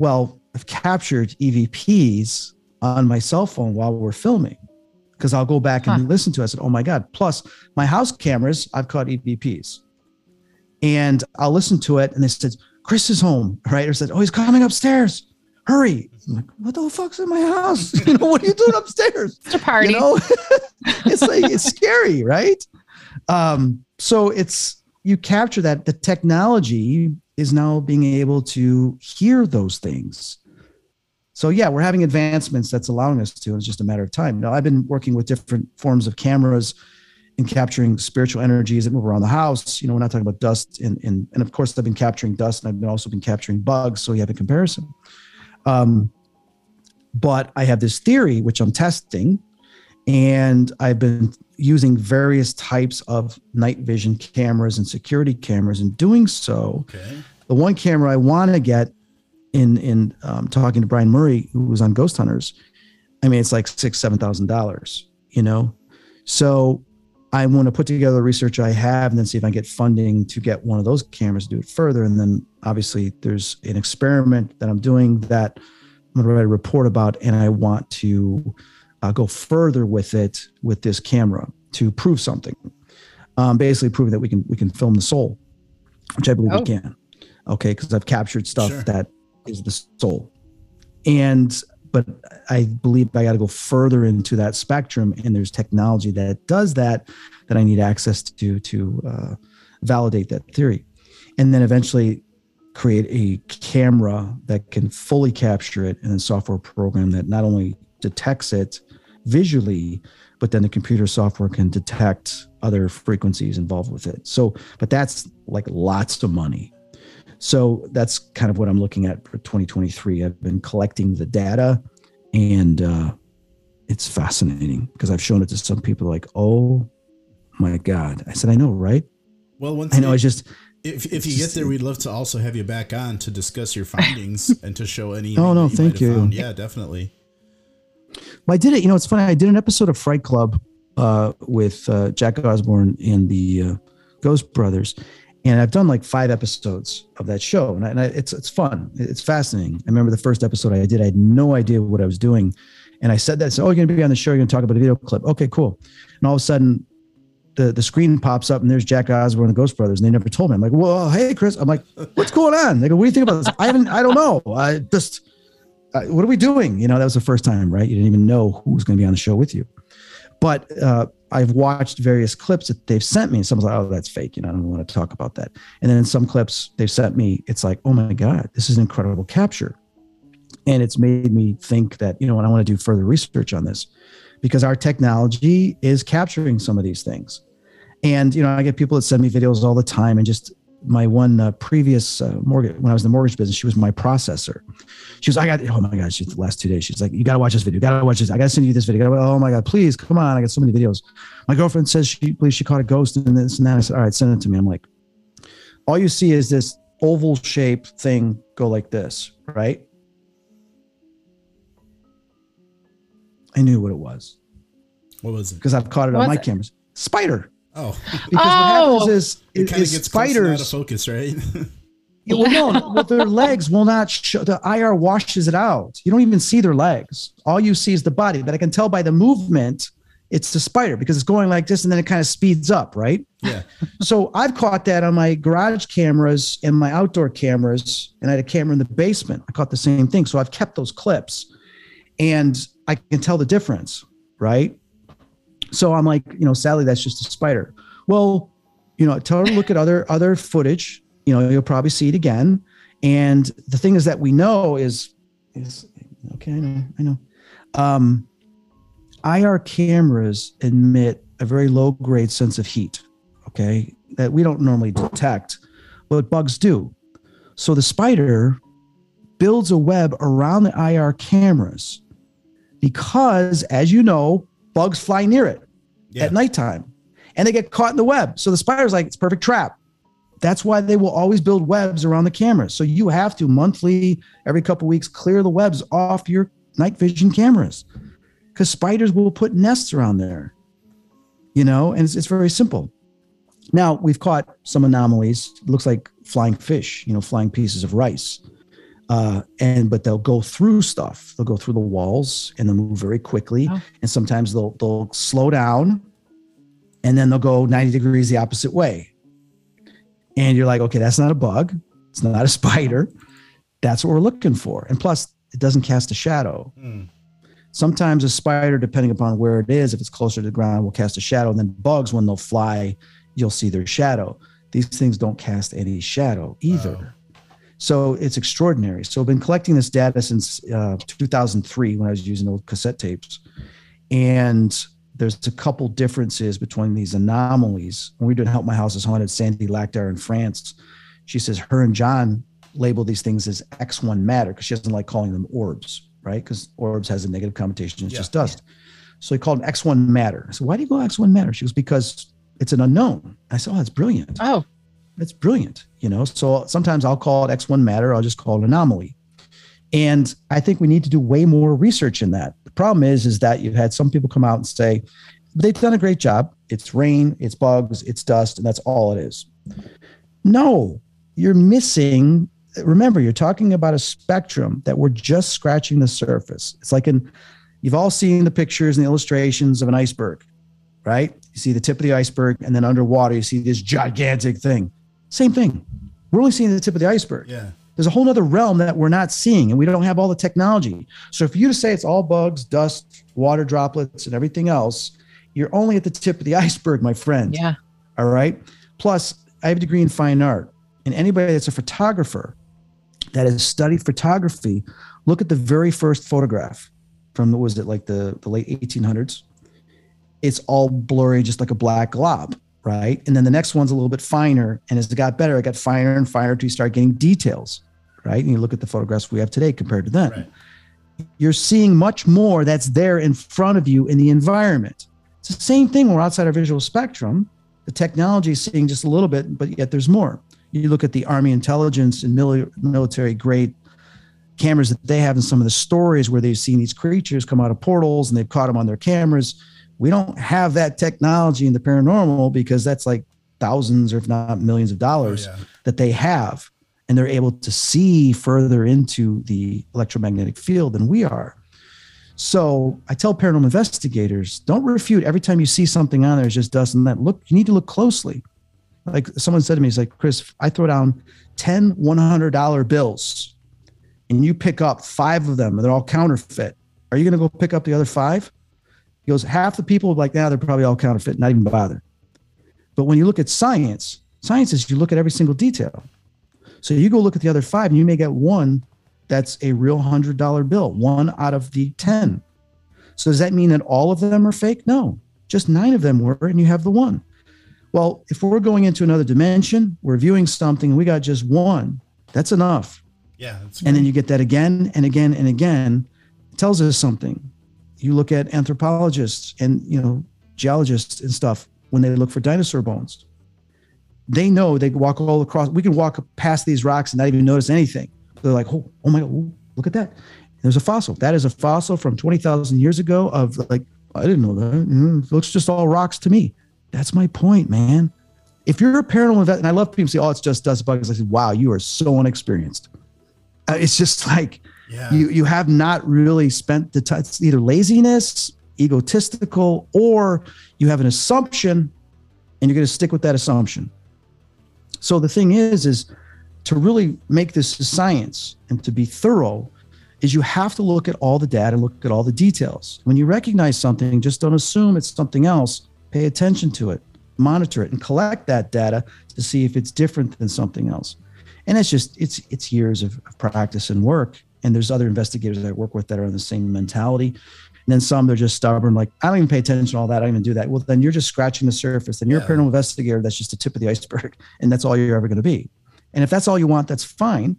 Well, I've captured EVPs on my cell phone while we're filming because I'll go back and Huh. listen to. it. I said, "Oh my god!" Plus, my house cameras, I've caught EVPs, and I'll listen to it, and they said, "Chris is home," right? Or said, "Oh, he's coming upstairs. Hurry!" I'm like, "What the fuck's in my house? You know, what are you doing upstairs?" It's a party. You know, it's like it's scary, right? Um, so it's you capture that the technology is now being able to hear those things. So yeah, we're having advancements that's allowing us to. and It's just a matter of time. Now I've been working with different forms of cameras in capturing spiritual energies that move around the house. You know, we're not talking about dust and and and of course I've been capturing dust and I've been also been capturing bugs. So you have a comparison. Um, but I have this theory which I'm testing, and I've been using various types of night vision cameras and security cameras. In doing so, okay the one camera I want to get in in um, talking to Brian Murray, who was on Ghost Hunters, I mean it's like six seven thousand dollars, you know. So I want to put together the research I have and then see if I can get funding to get one of those cameras to do it further. And then obviously there's an experiment that I'm doing that I'm going to write a report about, and I want to uh, go further with it with this camera to prove something. Um, basically, proving that we can we can film the soul, which I believe Oh. we can. Okay, because I've captured stuff Sure. that is the soul, and but I believe I got to go further into that spectrum, and there's technology that does that that I need access to to uh, validate that theory, and then eventually create a camera that can fully capture it and then software program that not only detects it visually but then the computer software can detect other frequencies involved with it. So but that's like lots of money. So that's kind of what i'm looking at for 2023 i've been collecting the data and uh, it's fascinating because i've shown it to some people like oh my god. I said i know right? Well once i know it's just if, if you get there we'd love to also have you back on to discuss your findings and to show any Oh, no, that thank you. found. yeah definitely Well, I did it. You know, it's funny. I did an episode of Fright Club uh, with uh, Jack Osbourne and the uh, Ghost Brothers, and I've done like five episodes of that show, and, I, and I, it's it's fun. It's fascinating. I remember the first episode I did. I had no idea what I was doing, and I said that. So, oh, you're going to be on the show. You're going to talk about a video clip. Okay, cool. And all of a sudden, the the screen pops up, and there's Jack Osbourne and the Ghost Brothers, and they never told me. I'm like, well, hey, Chris. I'm like, what's going on? They go, what do you think about this? I haven't. I don't know. I just uh, what are we doing? You know, that was the first time, right? You didn't even know who was going to be on the show with you. But uh, I've watched various clips that they've sent me. And someone's like, oh, that's fake. You know, I don't want to talk about that. And then in some clips they've sent me, it's like, oh my God, this is an incredible capture. And it's made me think that, you know, and I want to do further research on this because our technology is capturing some of these things. And, you know, I get people that send me videos all the time and just my one uh, previous uh, mortgage when I was in the mortgage business, she was my processor. She was, I got, oh my God, she's the last two days. She's like, you got to watch this video. Got to watch this. I got to send you this video. Gotta, oh my God, please come on. I got so many videos. My girlfriend says she believes she caught a ghost and this and that. I said, all right, send it to me. I'm like, all you see is this oval shaped thing go like this, right? I knew what it was what was it because I've caught it What on my it? cameras. Spider. oh Because Oh. what happens oh. is, it is, kind of gets close and out of focus right Yeah, well, no, well, their legs will not show. The IR washes it out. You don't even see their legs. All you see is the body. But I can tell by the movement, it's the spider because it's going like this, and then it kind of speeds up, right? yeah So I've caught that on my garage cameras and my outdoor cameras, and I had a camera in the basement. I caught the same thing. So I've kept those clips, and I can tell the difference, right? So I'm like, you know, sadly, that's just a spider. Well, you know, tell her to look at other other footage. You know, you'll probably see it again. And the thing is that we know is is okay. I know, I know. Um, IR cameras emit a very low grade sense of heat. Okay, that we don't normally detect, but bugs do. So the spider builds a web around the IR cameras because, as you know, bugs fly near it Yeah. at nighttime and they get caught in the web. So the spider's like, it's a perfect trap. That's why they will always build webs around the cameras. So you have to monthly, every couple weeks, clear the webs off your night vision cameras because spiders will put nests around there, you know, and it's, it's very simple. Now we've caught some anomalies. It looks like flying fish, you know, flying pieces of rice. Uh, and but they'll go through stuff. They'll go through the walls and they'll move very quickly. Oh. And sometimes they'll they'll slow down and then they'll go 90 degrees the opposite way. And you're like, okay, that's not a bug. It's not a spider. That's what we're looking for. And plus, it doesn't cast a shadow. Hmm. Sometimes a spider, depending upon where it is, if it's closer to the ground, will cast a shadow. And then bugs, when they'll fly, you'll see their shadow. These things don't cast any shadow either. So it's extraordinary. So I've been collecting this data since uh, 2003 when I was using old cassette tapes. And there's a couple differences between these anomalies. When we did Help My House is Haunted, Sandy Lactar in France, she says her and John label these things as X1 matter because she doesn't like calling them orbs, right? Because orbs has a negative connotation. It's Yeah. just dust. So he called them X1 matter. I said, why do you go X1 matter? She goes, because it's an unknown. I said, oh, that's brilliant. Oh, That's brilliant. You know, so sometimes I'll call it X1 matter. I'll just call it anomaly. And I think we need to do way more research in that. The problem is, is that you've had some people come out and say, they've done a great job. It's rain, it's bugs, it's dust, and that's all it is. No, you're missing. Remember, you're talking about a spectrum that we're just scratching the surface. It's like in, you've all seen the pictures and the illustrations of an iceberg, right? You see the tip of the iceberg, and then underwater, you see this gigantic thing. Same thing. We're only seeing the tip of the iceberg Yeah. there's a whole other realm that we're not seeing and we don't have all the technology so for you to say it's all bugs dust water droplets and everything else you're only at the tip of the iceberg my friend yeah. all right plus i have a degree in fine art and anybody that's a photographer that has studied photography look at the very first photograph from the was it like the, the late 1800s it's all blurry just like a black glob right? And then the next one's a little bit finer and as it got better it got finer and finer until you start getting details right? And you look at the photographs we have today compared to then Right. you're seeing much more that's there in front of you in the environment. It's the same thing when we're outside our visual spectrum. The technology is seeing just a little bit but yet there's more. You look at the army intelligence and mili- military grade cameras that they have in some of the stories where they've seen these creatures come out of portals and they've caught them on their cameras we don't have that technology in the paranormal because that's like thousands or if not millions of Oh, dollars yeah. that they have and they're able to see further into the electromagnetic field than we are. So i tell paranormal investigators don't refute. Every time you see something on there is just dust and that. Look you need to look closely. Like someone said to me he's like chris i throw down 10 $100 bills and you pick up five of them and they're all counterfeit. Are you going to go pick up the other five he goes half the people like now they're probably all counterfeit not even bother but when you look at science science is you look at every single detail so you go look at the other five and you may get one that's a real hundred dollar bill, one out of the 10. So does that mean that all of them are fake? No, just nine of them were, and you have the one. Well, if we're going into another dimension, we're viewing something and we got just one, that's enough. Yeah. And then you get that again and again and again. It tells us something. You look at anthropologists and you know geologists and stuff when they look for dinosaur bones. They know they walk all across. We can walk past these rocks and not even notice anything. They're like, oh, oh my god, ooh, look at that. There's a fossil. That is a fossil from twenty thousand years ago. Of like, I didn't know that. Mm, it looks just all rocks to me. That's my point, man. If you're a paranormal vet, and I love people say, "Oh, it's just dust bugs," I say, "Wow, you are so unexperienced." Uh, it's just like yeah. you you have not really spent the time. It's either laziness, egotistical, or you have an assumption, and you're going to stick with that assumption. So the thing is, is to really make this a science and to be thorough, is you have to look at all the data, look at all the details. When you recognize something, just don't assume it's something else. Pay attention to it. monitor it and collect that data to see if it's different than something else. And it's just it's it's years of, of practice and work. And there's other investigators that I work with that are in the same mentality. And then some they're just stubborn, like I don't even pay attention to all that. I don't even do that. Well, then you're just scratching the surface. Then you're Yeah. a paranormal investigator. That's just the tip of the iceberg, and that's all you're ever going to be. And if that's all you want, that's fine.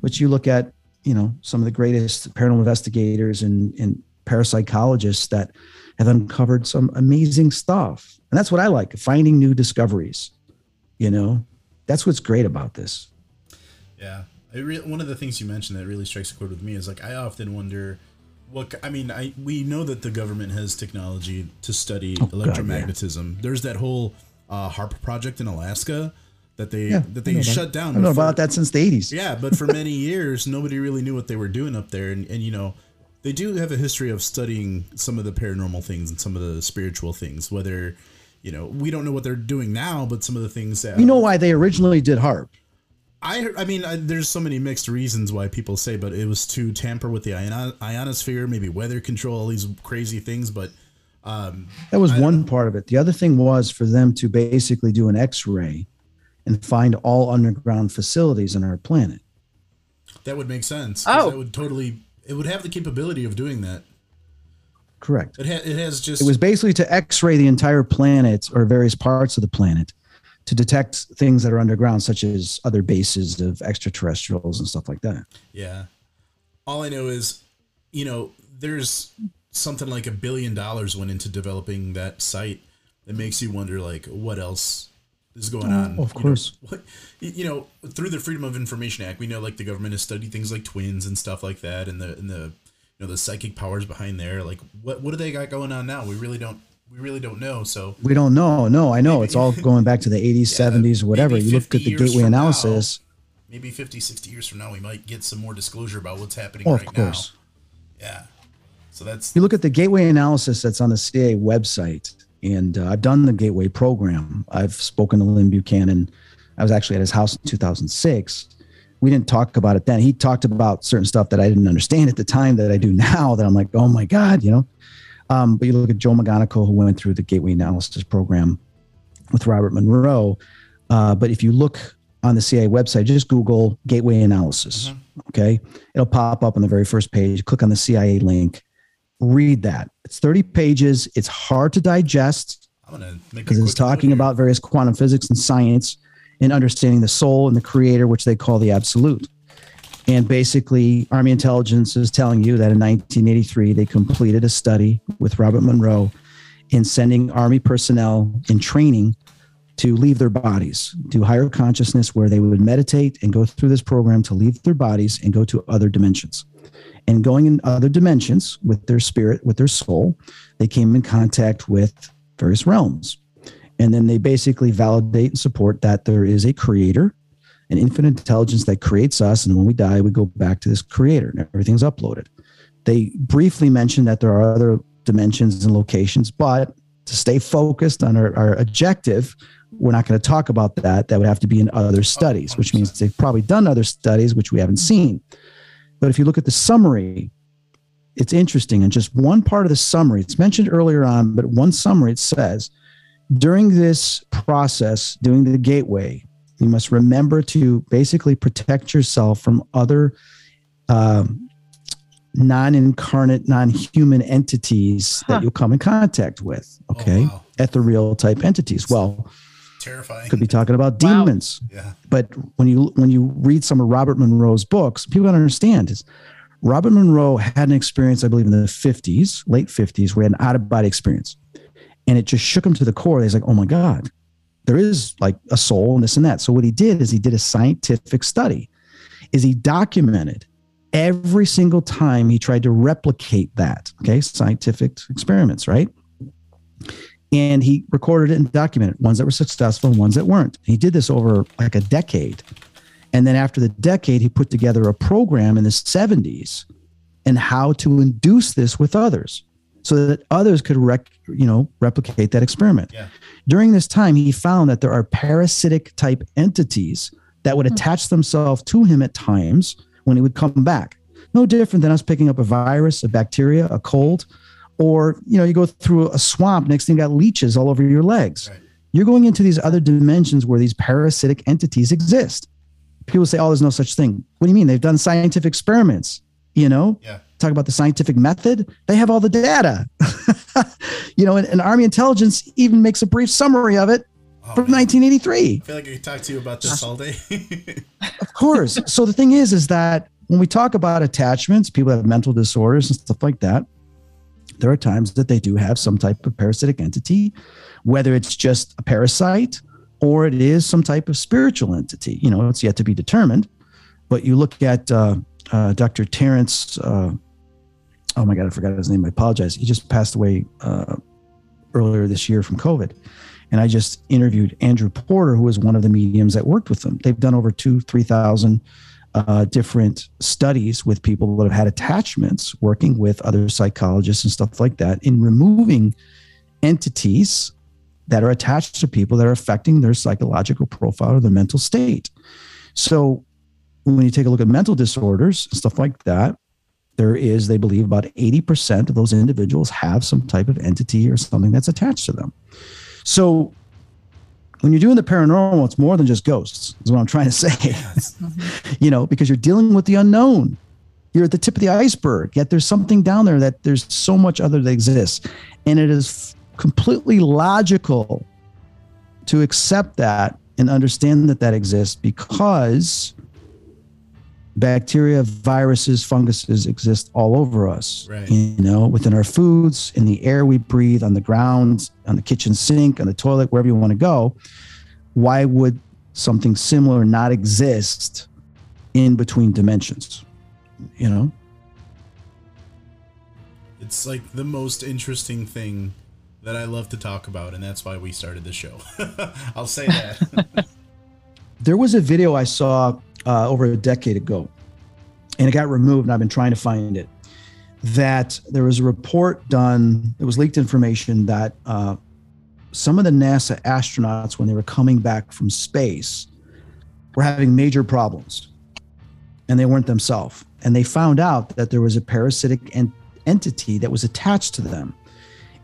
But you look at you know some of the greatest paranormal investigators and, and parapsychologists that have uncovered some amazing stuff and that's what i like finding new discoveries you know that's what's great about this Yeah, it re- one of the things you mentioned that really strikes a chord with me is like I often wonder what I mean. I we know that the government has technology to study Oh, God, yeah. electromagnetism. There's that whole uh, HAARP project in Alaska that they Yeah, that they shut down. i know for- about that since the 80s Yeah, but for many years, nobody really knew what they were doing up there, and and you know. They do have a history of studying some of the paranormal things and some of the spiritual things. Whether, you know, we don't know what they're doing now, but some of the things that you know why they originally did HAARP I I mean, I, there's so many mixed reasons why people say, but it was to tamper with the ion- ionosphere, maybe weather control, all these crazy things. But um, that was I one part of it the other thing was for them to basically do an x-ray and find all underground facilities on our planet that would make sense. Oh. that would totally. It would have the capability of doing that. correct It ha- it has just. It was basically to X-ray the entire planet or various parts of the planet to detect things that are underground, such as other bases of extraterrestrials and stuff like that. yeah. All I know is, you know, there's something like a billion dollars went into developing that site. That makes you wonder, like, what else is going oh, on? Oh, of You know, course. what you know through the Freedom of Information Act, we know like the government has studied things like twins and stuff like that, and the and the you know the psychic powers behind there. Like, what what do they got going on now? We really don't we really don't know. So We don't know. No, I know it's all going back to the 80s, 70s, or whatever. You looked at the gateway from now, analysis. maybe 50, 60 years from now, we might get some more disclosure about what's happening Oh, right of course. now. Yeah. So that's You look at the gateway analysis that's on the CIA website, and uh, I've done the gateway program. I've spoken to Lyn Buchanan. I was actually at his house in 2006. We didn't talk about it then. He talked about certain stuff that I didn't understand at the time that I do now. That I'm like, oh my god, you know. Um, but you look at Joe McMoneagle, who went through the gateway analysis program with Robert Monroe. Uh, but if you look on the CIA website, just Google gateway analysis. Okay, it'll pop up on the very first page. Click on the CIA link read that. It's 30 pages. It's hard to digest I'm gonna make because it's talking about various quantum physics and science and understanding the soul and the creator, which they call the absolute. And basically, Army intelligence is telling you that in 1983, they completed a study with Robert Monroe in sending Army personnel in training to leave their bodies, to higher consciousness, where they would meditate and go through this program to leave their bodies and go to other dimensions and going in other dimensions with their spirit, with their soul, they came in contact with various realms. And then they basically validate and support that there is a creator, an infinite intelligence that creates us. And when we die, we go back to this creator and everything's uploaded. They briefly mention that there are other dimensions and locations, but to stay focused on our, our objective, we're not going to talk about that. That would have to be in other studies, which means they've probably done other studies, which we haven't seen. But if you look at the summary, it's interesting. And just one part of the summary, it's mentioned earlier on, but one summary it says during this process, doing the gateway, you must remember to basically protect yourself from other um, non incarnate, non human entities Huh. that you'll come in contact with. Okay. Oh, wow. Ethereal type entities. Well, terrifying. could be talking about Wow. demons yeah. but when you when you read some of Robert Monroe's books, people don't understand is Robert Monroe had an experience, I believe, in the 50s, late 50s, where he had an out of body experience. And it just shook him to the core. He's like, oh my God, there is like a soul and this and that. So what he did is he did a scientific study, is he documented every single time he tried to replicate that. Okay, scientific experiments, right? And he recorded it and documented ones that were successful and ones that weren't. He did this over like a decade. And then after the decade, he put together a program in the 70s and how to induce this with others so that others could rec- you know replicate that experiment. Yeah. During this time, he found that there are parasitic type entities that would hmm. attach themselves to him at times when he would come back. No different than us picking up a virus, a bacteria, a cold, or you know, you go through a swamp, next thing you got leeches all over your legs. Right. you're going into these other dimensions where these parasitic entities exist. People say, "Oh, there's no such thing." What do you mean? They've done scientific experiments. You know, Yeah. talk about the scientific method. They have all the data. you know, and, and Army intelligence even makes a brief summary of it Oh, from man. 1983. I feel like I could talk to you about this all day. Of course. so the thing is, is that when we talk about attachments, people have mental disorders and stuff like that. There are times that they do have some type of parasitic entity, whether it's just a parasite or it is some type of spiritual entity. You know, it's yet to be determined. But you look at uh, uh, Dr. Terrence. Uh, oh my God, I forgot his name. I apologize. He just passed away uh, earlier this year from COVID. And I just interviewed Andrew Porter, who was one of the mediums that worked with them. They've done over two, 3,000 uh, different studies with people that have had attachments, working with other psychologists and stuff like that, in removing entities that are attached to people that are affecting their psychological profile or their mental state. So when you take a look at mental disorders and stuff like that, there is, they believe, about 80% of those individuals have some type of entity or something that's attached to them. So when you're doing the paranormal, it's more than just ghosts, is what I'm trying to say. Mm-hmm. you know, because you're dealing with the unknown. You're at the tip of the iceberg, yet there's something down there that there's so much other that exists. And it is completely logical to accept that and understand that that exists because bacteria, viruses, funguses exist all over us. Right. You know, within our foods, in the air we breathe, on the ground, on the kitchen sink, on the toilet, wherever you want to go. Why would something similar not exist in between dimensions? You know? it's like the most interesting thing that I love to talk about, and that's why we started the show. I'll say that. there was a video I saw uh, over a decade ago, and it got removed, and I've been trying to find it. That there was a report done, it was leaked information that uh, some of the NASA astronauts, when they were coming back from space, were having major problems, and they weren't themselves. And they found out that there was a parasitic en- entity that was attached to them.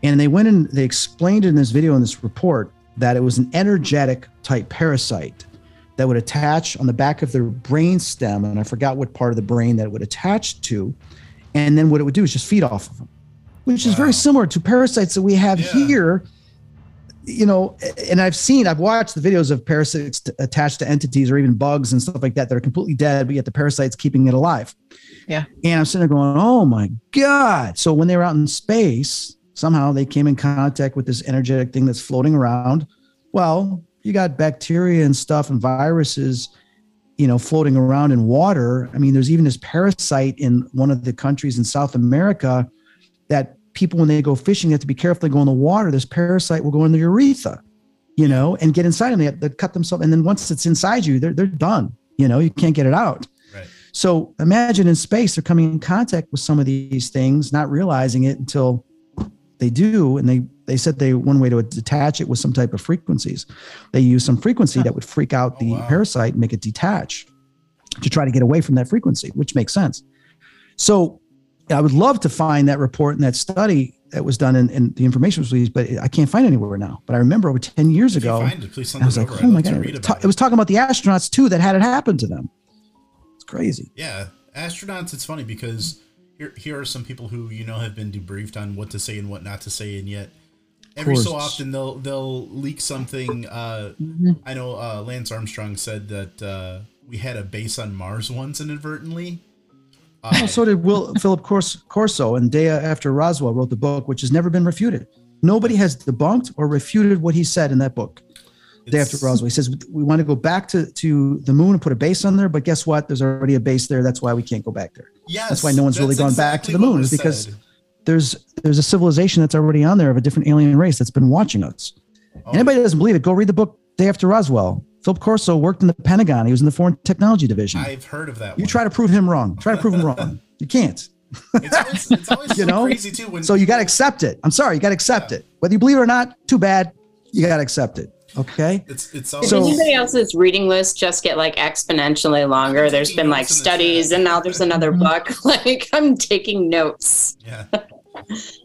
And they went and they explained in this video in this report that it was an energetic type parasite that would attach on the back of their brain stem, and I forgot what part of the brain that it would attach to. And then what it would do is just feed off of them, which is very similar to parasites that we have Yeah. here. You know, and I've seen, I've watched the videos of parasites attached to entities or even bugs and stuff like that that are completely dead, but yet the parasite's keeping it alive. Yeah. And I'm sitting there going, oh my God. So when they were out in space, somehow they came in contact with this energetic thing that's floating around. Well, you got bacteria and stuff and viruses, you know, floating around in water. I mean, there's even this parasite in one of the countries in South America that people, when they go fishing, have to be careful. They go in the water. This parasite will go in the urethra, you know, and get inside them. They, they cut themselves. And then once it's inside you, they're, they're done. You know, you can't get it out. right. So imagine in space, they're coming in contact with some of these things, not realizing it until they do. And they they said they one way to detach it was some type of frequencies. They use some frequency that would freak out oh, the Oh, wow. parasite and make it detach to try to get away from that frequency, which makes sense. So I would love to find that report and that study that was done and, and the information was released, but I can't find anywhere now. But I remember over 10 years If ago, find it, I was like, over. oh my God. It, ta- it was talking about the astronauts too that had it happen to them. It's crazy. Yeah, astronauts. It's funny because here here are some people who you know have been debriefed on what to say and what not to say, and yet every so often they'll they'll leak something. Uh, Mm-hmm. I know uh, Lance Armstrong said that uh, we had a base on Mars once inadvertently. Uh, Oh, so did Will Philip Cors- Corso and day after Roswell wrote the book, which has never been refuted. Nobody has debunked or refuted what he said in that book. Day after Roswell, he says we want to go back to to the moon and put a base on there, but guess what? There's already a base there. That's why we can't go back there. Yes, That's why no one's really that's gone back to the moon, is because said. There's there's a civilization that's already on there of a different alien race that's been watching us. Oh, Anybody that doesn't believe it, go read the book Day After Roswell. Philip Corso worked in the Pentagon. He was in the Foreign Technology Division. I've heard of that. you one. try to prove him wrong. Try to prove him wrong. You can't. It's always, it's always You know? crazy too. When So you got to accept it. I'm sorry, you got to accept Yeah. it. Whether you believe it or not, too bad. You got to accept it. Okay. It's it's Did always, So- anybody else's reading list just get like exponentially longer? There's been like notes in the studies, and now there's another Mhm. book. Like I'm taking notes. yeah.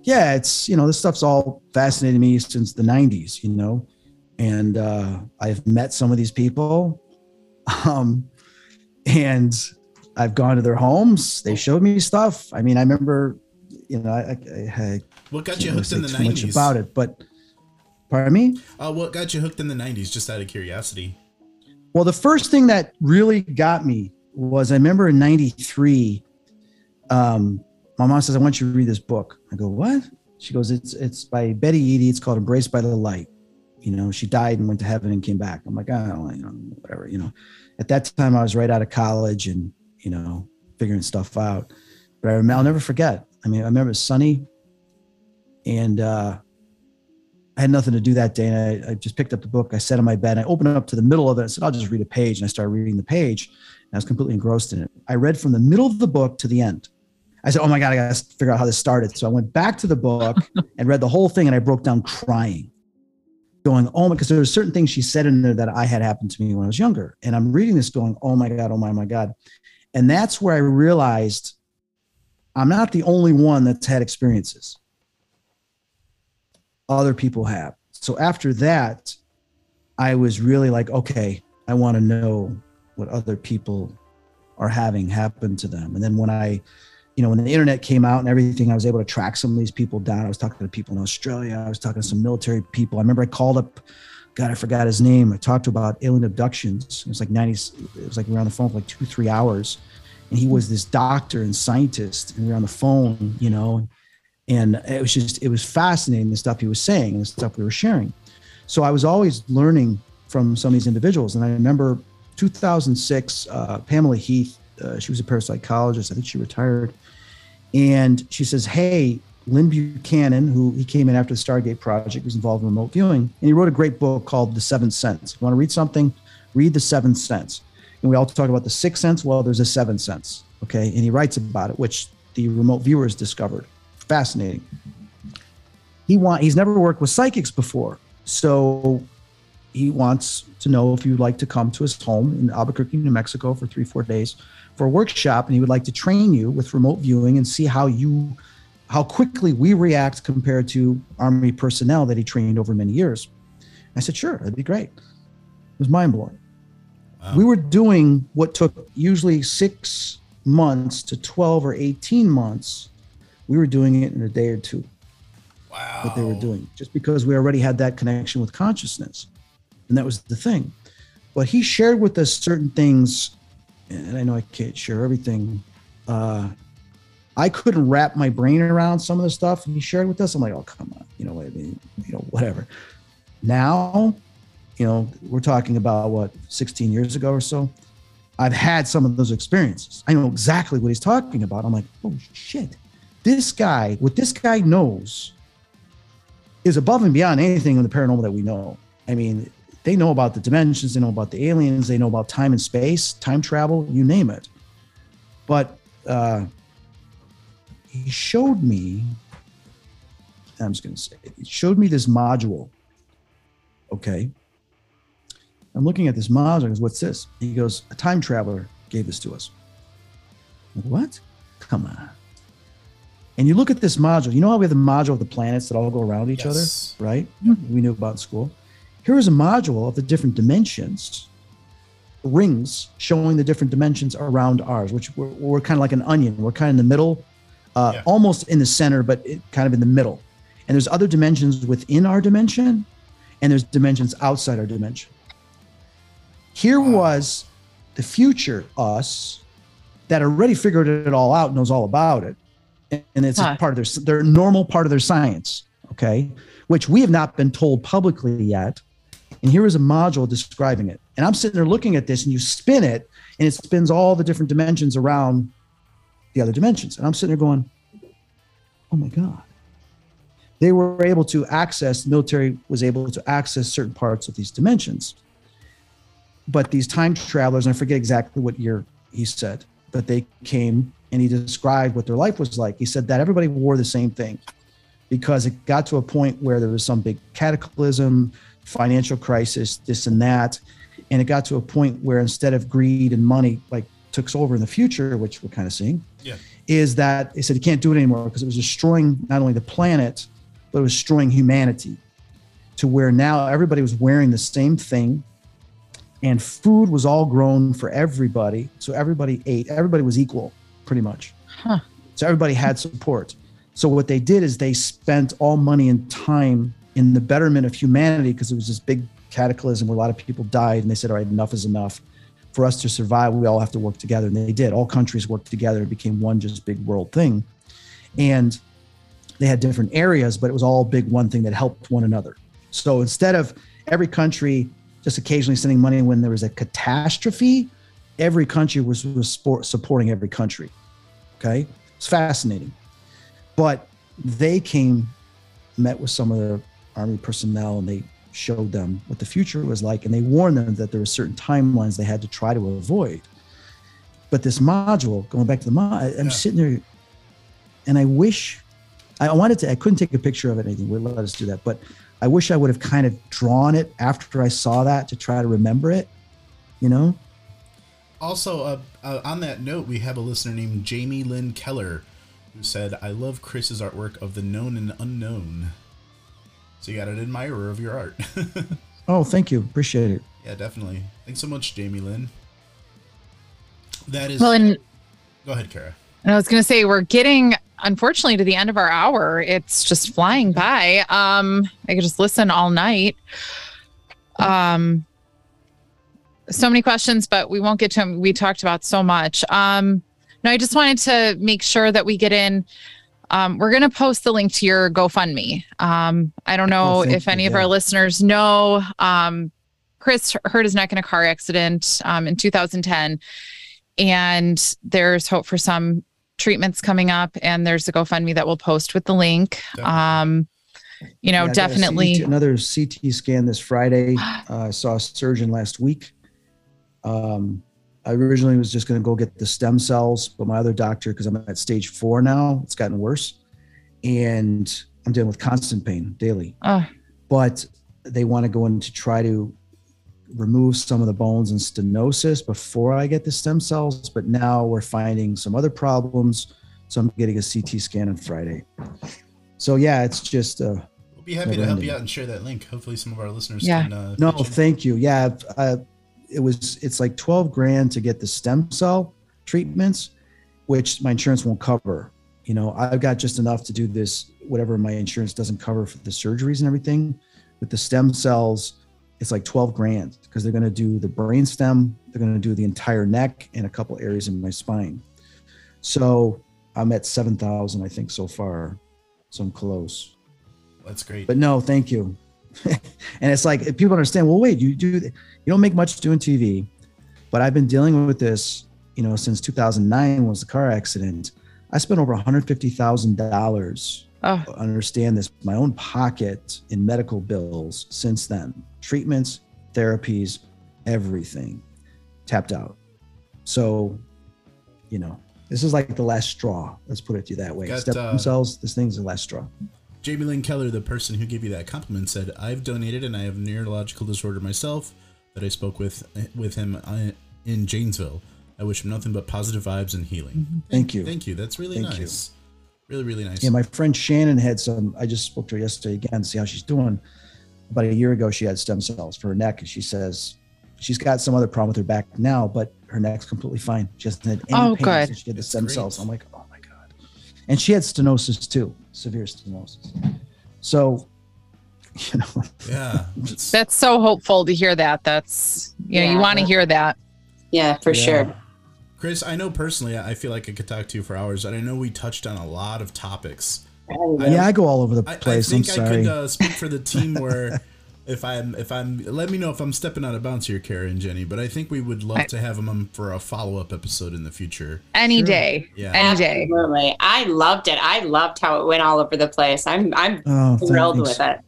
Yeah, it's you know this stuff's all fascinated me since the '90s. You know, and uh, I've met some of these people, um, and I've gone to their homes. They showed me stuff. I mean, I remember, you know, I, I, I What got you hooked in the too much nineties? about it, but pardon me. Uh, what got you hooked in the nineties? Just out of curiosity. Well, the first thing that really got me was I remember in '93, um, my mom says, "I want you to read this book." I go, "What?" She goes, "It's it's by Betty Eadie. It's called Embraced by the Light." You know, she died and went to heaven and came back. I'm like, I don't know, you know, whatever. You know, at that time I was right out of college and you know figuring stuff out. But I remember, I'll never forget. I mean, I remember sunny, and uh, I had nothing to do that day, and I, I just picked up the book. I sat on my bed. and I opened it up to the middle of it. I said, "I'll just read a page," and I started reading the page. And I was completely engrossed in it. I read from the middle of the book to the end. I said, "Oh my god, I got to figure out how this started." So I went back to the book and read the whole thing, and I broke down crying, going, "Oh my!" Because there were certain things she said in there that I had happened to me when I was younger, and I'm reading this, going, "Oh my god, oh my, oh my god," and that's where I realized I'm not the only one that's had experiences other people have. So after that, I was really like, okay, I want to know what other people are having happen to them. And then when I, you know, when the internet came out and everything, I was able to track some of these people down. I was talking to people in Australia. I was talking to some military people. I remember I called up, God, I forgot his name. I talked about alien abductions. It was like 90s, it was like we were on the phone for like two, three hours. And he was this doctor and scientist. And we were on the phone, you know, and it was just it was fascinating the stuff he was saying and the stuff we were sharing. So i was always learning from some of these individuals. And i remember 2006 uh, pamela heath uh, she was a parapsychologist. I think she retired. And she says hey lyn buchanan who he came in after the stargate project was involved in remote viewing and he wrote a great book called the seventh sense. You want to read something? Read the seventh sense. And we all talk about the sixth sense. Well there's a seventh sense okay? And he writes about it which the remote viewers discovered fascinating. He want he's never worked with psychics before, so he wants to know if you'd like to come to his home in Albuquerque, New Mexico, for three four days for a workshop, and he would like to train you with remote viewing and see how you how quickly we react compared to Army personnel that he trained over many years. I said, sure, that'd be great. It was mind blowing. Wow. We were doing what took usually six months to 12 or 18 months we were doing it in a day or two. Wow. what they were doing just because we already had that connection with consciousness. And that was the thing. But he shared with us certain things and i know i can't share everything uh, i couldn't wrap my brain around some of the stuff he shared with us. I'm like oh come on. You know i mean? You know whatever. Now you know we're talking about what 16 years ago or so i've had some of those experiences. I know exactly what he's talking about. I'm like oh shit this guy, what this guy knows is above and beyond anything in the paranormal that we know. I mean, they know about the dimensions, they know about the aliens, they know about time and space, time travel, you name it. But uh, he showed me, I'm just going to say, he showed me this module. Okay. I'm looking at this module. Goes, What's this? He goes, A time traveler gave this to us. What? Come on. And you look at this module, you know how we have the module of the planets that all go around each Yes. other, right? We knew about in school. Here is a module of the different dimensions, rings showing the different dimensions around ours, which we're, we're kind of like an onion. We're kind of in the middle, uh, Yeah. almost in the center, but it, kind of in the middle. And there's other dimensions within our dimension, and there's dimensions outside our dimension. Here was the future us that already figured it all out, knows all about it, and it's Huh. a part of their their normal part of their science. Okay, which we have not been told publicly yet. And here is a module describing it. And I'm sitting there looking at this, and you spin it, and it spins all the different dimensions around the other dimensions. And I'm sitting there going, "Oh my god!" They were able to access. The military was able to access certain parts of these dimensions. But these time travelers, and I forget exactly what year he said, but they came and he described what their life was like. He said that everybody wore the same thing because it got to a point where there was some big cataclysm, financial crisis, this and that. And it got to a point where instead of greed and money like took over in the future, which we're kind of seeing, Yeah. is that he said he can't do it anymore because it was destroying not only the planet, but it was destroying humanity to where now everybody was wearing the same thing and food was all grown for everybody. So everybody ate, everybody was equal pretty much. Huh. So everybody had support. So what they did is they spent all money and time in the betterment of humanity because it was this big cataclysm where a lot of people died and they said, all right, enough is enough. For us to survive, we all have to work together. And they did. All countries worked together. It became one just big world thing. And they had different areas, but it was all big one thing that helped one another. So instead of every country just occasionally sending money when there was a catastrophe, every country was, was sport, supporting every country. Okay. It's fascinating. But they came, met with some of the army personnel, and they showed them what the future was like. And they warned them that there were certain timelines they had to try to avoid. But this module, going back to the mod, I'm Yeah. sitting there and I wish I wanted to, I couldn't take a picture of it, anything. Would let us do that. But I wish I would have kind of drawn it after I saw that to try to remember it, you know? Also, uh, uh, on that note, we have a listener named Jamie Lynn Keller who said, I love Chris's artwork of the known and unknown. So you got an admirer of your art. Oh, thank you. Appreciate it. yeah, definitely. Thanks so much, Jamie Lynn. That is. Well, and go ahead, Kara. And I was going to say, we're getting, unfortunately, to the end of our hour. It's just flying by. Um, I could just listen all night. Um, so many questions, but we won't get to them. We talked about so much. Um, no, I just wanted to make sure that we get in. Um, we're going to post the link to your GoFundMe. Um, I don't know Oh, if you, any of yeah. our listeners know. Um, Chris hurt his neck in a car accident um, in 2010 and there's hope for some treatments coming up and there's a gofundme that we'll post with the link um you know Yeah, I got a definitely CT another CT scan this Friday. Uh, I saw a surgeon last week. Um, I originally was just going to go get the stem cells, but my other doctor, because I'm at stage four now, it's gotten worse, and I'm dealing with constant pain daily. oh, But they want to go in to try to remove some of the bones and stenosis before I get the stem cells. But now we're finding some other problems, so I'm getting a CT scan on Friday. So yeah, it's just. Uh, We'll be happy to Never help you out and share that link. Hopefully, some of our listeners Yeah. can. Uh, No, thank you. Yeah, uh, it was. It's like twelve grand to get the stem cell treatments, which my insurance won't cover. You know, I've got just enough to do this. Whatever my insurance doesn't cover for the surgeries and everything. With the stem cells, it's like twelve grand because they're going to do the brain stem. They're going to do the entire neck and a couple areas in my spine. So I'm at seven thousand, I think, so far. So I'm close. That's great. But no, thank you. and it's like people understand. Well, wait, you do you don't make much doing TV, but I've been dealing with this, you know, since 2009 was the car accident. I spent over 150 thousand dollars. oh Understand this, my own pocket in medical bills since then. Treatments, therapies, everything tapped out. So, you know, this is like the last straw. Let's put it to you that way. Got, Step uh, themselves. This thing's the last straw. Jamie Lynn Keller, the person who gave you that compliment, said, "I've donated, and I have neurological disorder myself. That I spoke with with him uh, in Janesville. I wish him nothing but positive vibes and healing. Thank you. Thank you. That's really Thank you. nice. Really, really nice. Yeah, my friend Shannon had some. I just spoke to her yesterday again to see how she's doing. About a year ago, she had stem cells for her neck, and she says she's got some other problem with her back now, but her neck's completely fine. She hasn't had any Oh, pain good. since she had the stem great. cells. I'm like, oh my god. And she had stenosis too, severe stenosis. So, you know, yeah. That's so hopeful to hear that that's you know you want to hear that Yeah, for Yeah. sure. Chris, I know personally, I feel like I could talk to you for hours, and I know we touched on a lot of topics. yeah, I go all over the I, I place. I'm think I could uh, speak for the team where if I'm if I'm let me know if I'm stepping out of bounds here, Kara and Jenny. But I think we would love I- to have them on for a follow up episode in the future. any Sure. day Yeah. any day Absolutely. I loved it. I loved how it went all over the place. I'm I'm oh, thrilled thanks. with it.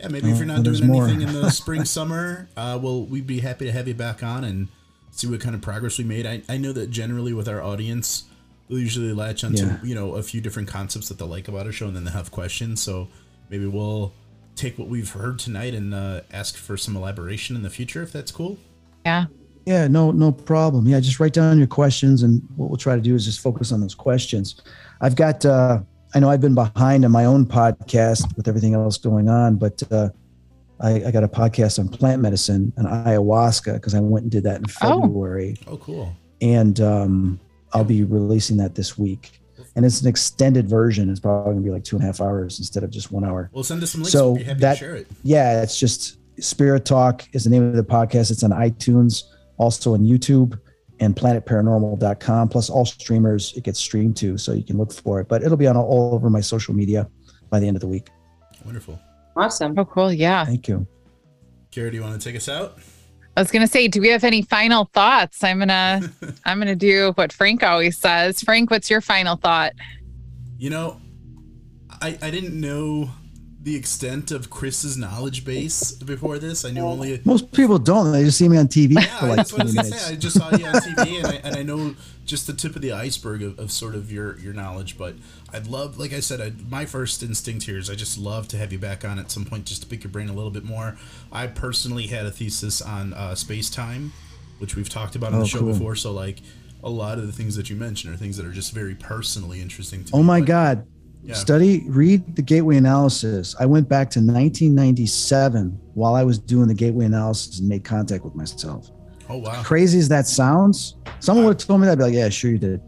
Yeah, maybe if Oh, you're not doing more. anything in the spring summer, uh, well, we'd be happy to have you back on and see what kind of progress we made. I, I know that generally with our audience, we'll usually latch onto Yeah. you know a few different concepts that they like about our show, and then they have questions. So maybe we'll take what we've heard tonight and uh, ask for some elaboration in the future, if that's cool. yeah Yeah, no, no problem. Yeah, just write down your questions, and what we'll try to do is just focus on those questions. I've got, uh, I know I've been behind on my own podcast with everything else going on, but uh, I, I got a podcast on plant medicine and ayahuasca because I went and did that in Oh. February, Oh, cool. and um, I'll be releasing that this week. And it's an extended version. It's probably gonna be like two and a half hours instead of just one hour. We'll send us some links. So we'd be happy that- to share it. Yeah, it's just Spirit Talk is the name of the podcast. It's on iTunes, also on YouTube and planetparanormal.com. Plus all streamers it gets streamed to, so you can look for it. But it'll be on all over my social media by the end of the week. Wonderful. Awesome. Oh, cool. Yeah. Thank you. Kara, do you want to take us out? I was gonna say, do we have any final thoughts? I'm gonna I'm gonna do what Frank always says. Frank, what's your final thought? You know, I I didn't know the extent of Chris's knowledge base before this. I knew only. Most people don't. They just see me on TV Yeah, for like that's what I 20 was minutes. say. I just saw you on TV, and I, and I know just the tip of the iceberg of, of sort of your your knowledge. But I'd love, like I said, I, my first instinct here is I just love to have you back on at some point just to pick your brain a little bit more. I personally had a thesis on uh, space time, which we've talked about on Oh, the show cool. before. So like. A lot of the things that you mentioned are things that are just very personally interesting to Oh me. Oh my God. Yeah. Study, read the gateway analysis. I went back to 1997 while I was doing the gateway analysis and made contact with myself. Oh wow! Crazy as that sounds, someone would have told me that, I'd be like, yeah, sure you did.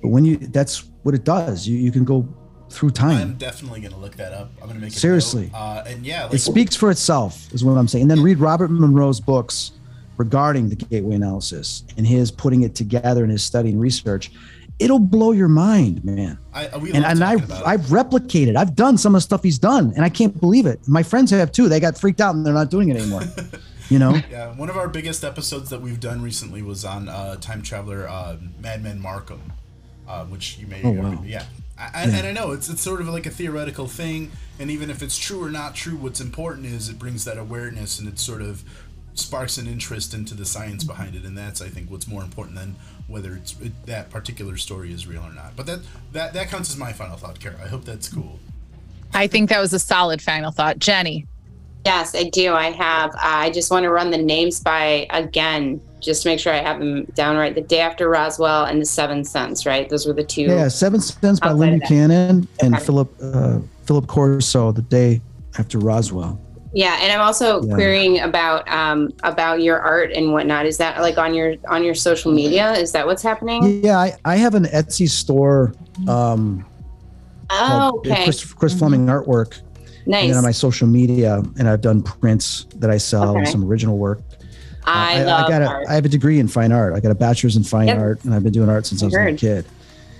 But when you, that's what it does. You, you can go through time. I'm definitely gonna look that up. I'm gonna make Seriously. Uh, and yeah, like, It speaks for itself, is what I'm saying. And then read Robert Monroe's books regarding the gateway analysis and his putting it together in his study and research. It'll blow your mind, man. I, and and I talking about it. I've replicated. I've done some of the stuff he's done, and I can't believe it. My friends have too. They got freaked out and they're not doing it anymore. you know? Yeah, one of our biggest episodes that we've done recently was on uh, time traveler uh, Madman Marcum, uh, which you may Oh, wow. yeah. I, I, And I know it's it's sort of like a theoretical thing, and even if it's true or not true, what's important is it brings that awareness and it sort of sparks an interest into the science behind it, and that's I think what's more important than whether it's it, that particular story is real or not. But that that that counts as my final thought, Kara. I hope that's cool. I think that was a solid final thought. Jenny. Yes, I do. I have. I just want to run the names by again, just to make sure I have them down right. The day after Roswell and the Seventh Sense, right? Those were the two. Yeah, Seventh Sense by Outside Lynn of that. Buchanan and Okay. Philip uh, Philip Corso. The day after Roswell. Yeah, and I'm also Yeah. querying about um about your art and whatnot. Is that like on your on your social media? Is that what's happening? Yeah, I, I have an Etsy store. Um, Oh, okay, Chris, Chris Fleming artwork. Nice. And then on my social media, and I've done prints that I sell and Okay. some original work. I, I, love got a, art. I have a degree in fine art. I got a bachelor's in fine Yep. art, and I've been doing art since I was a kid.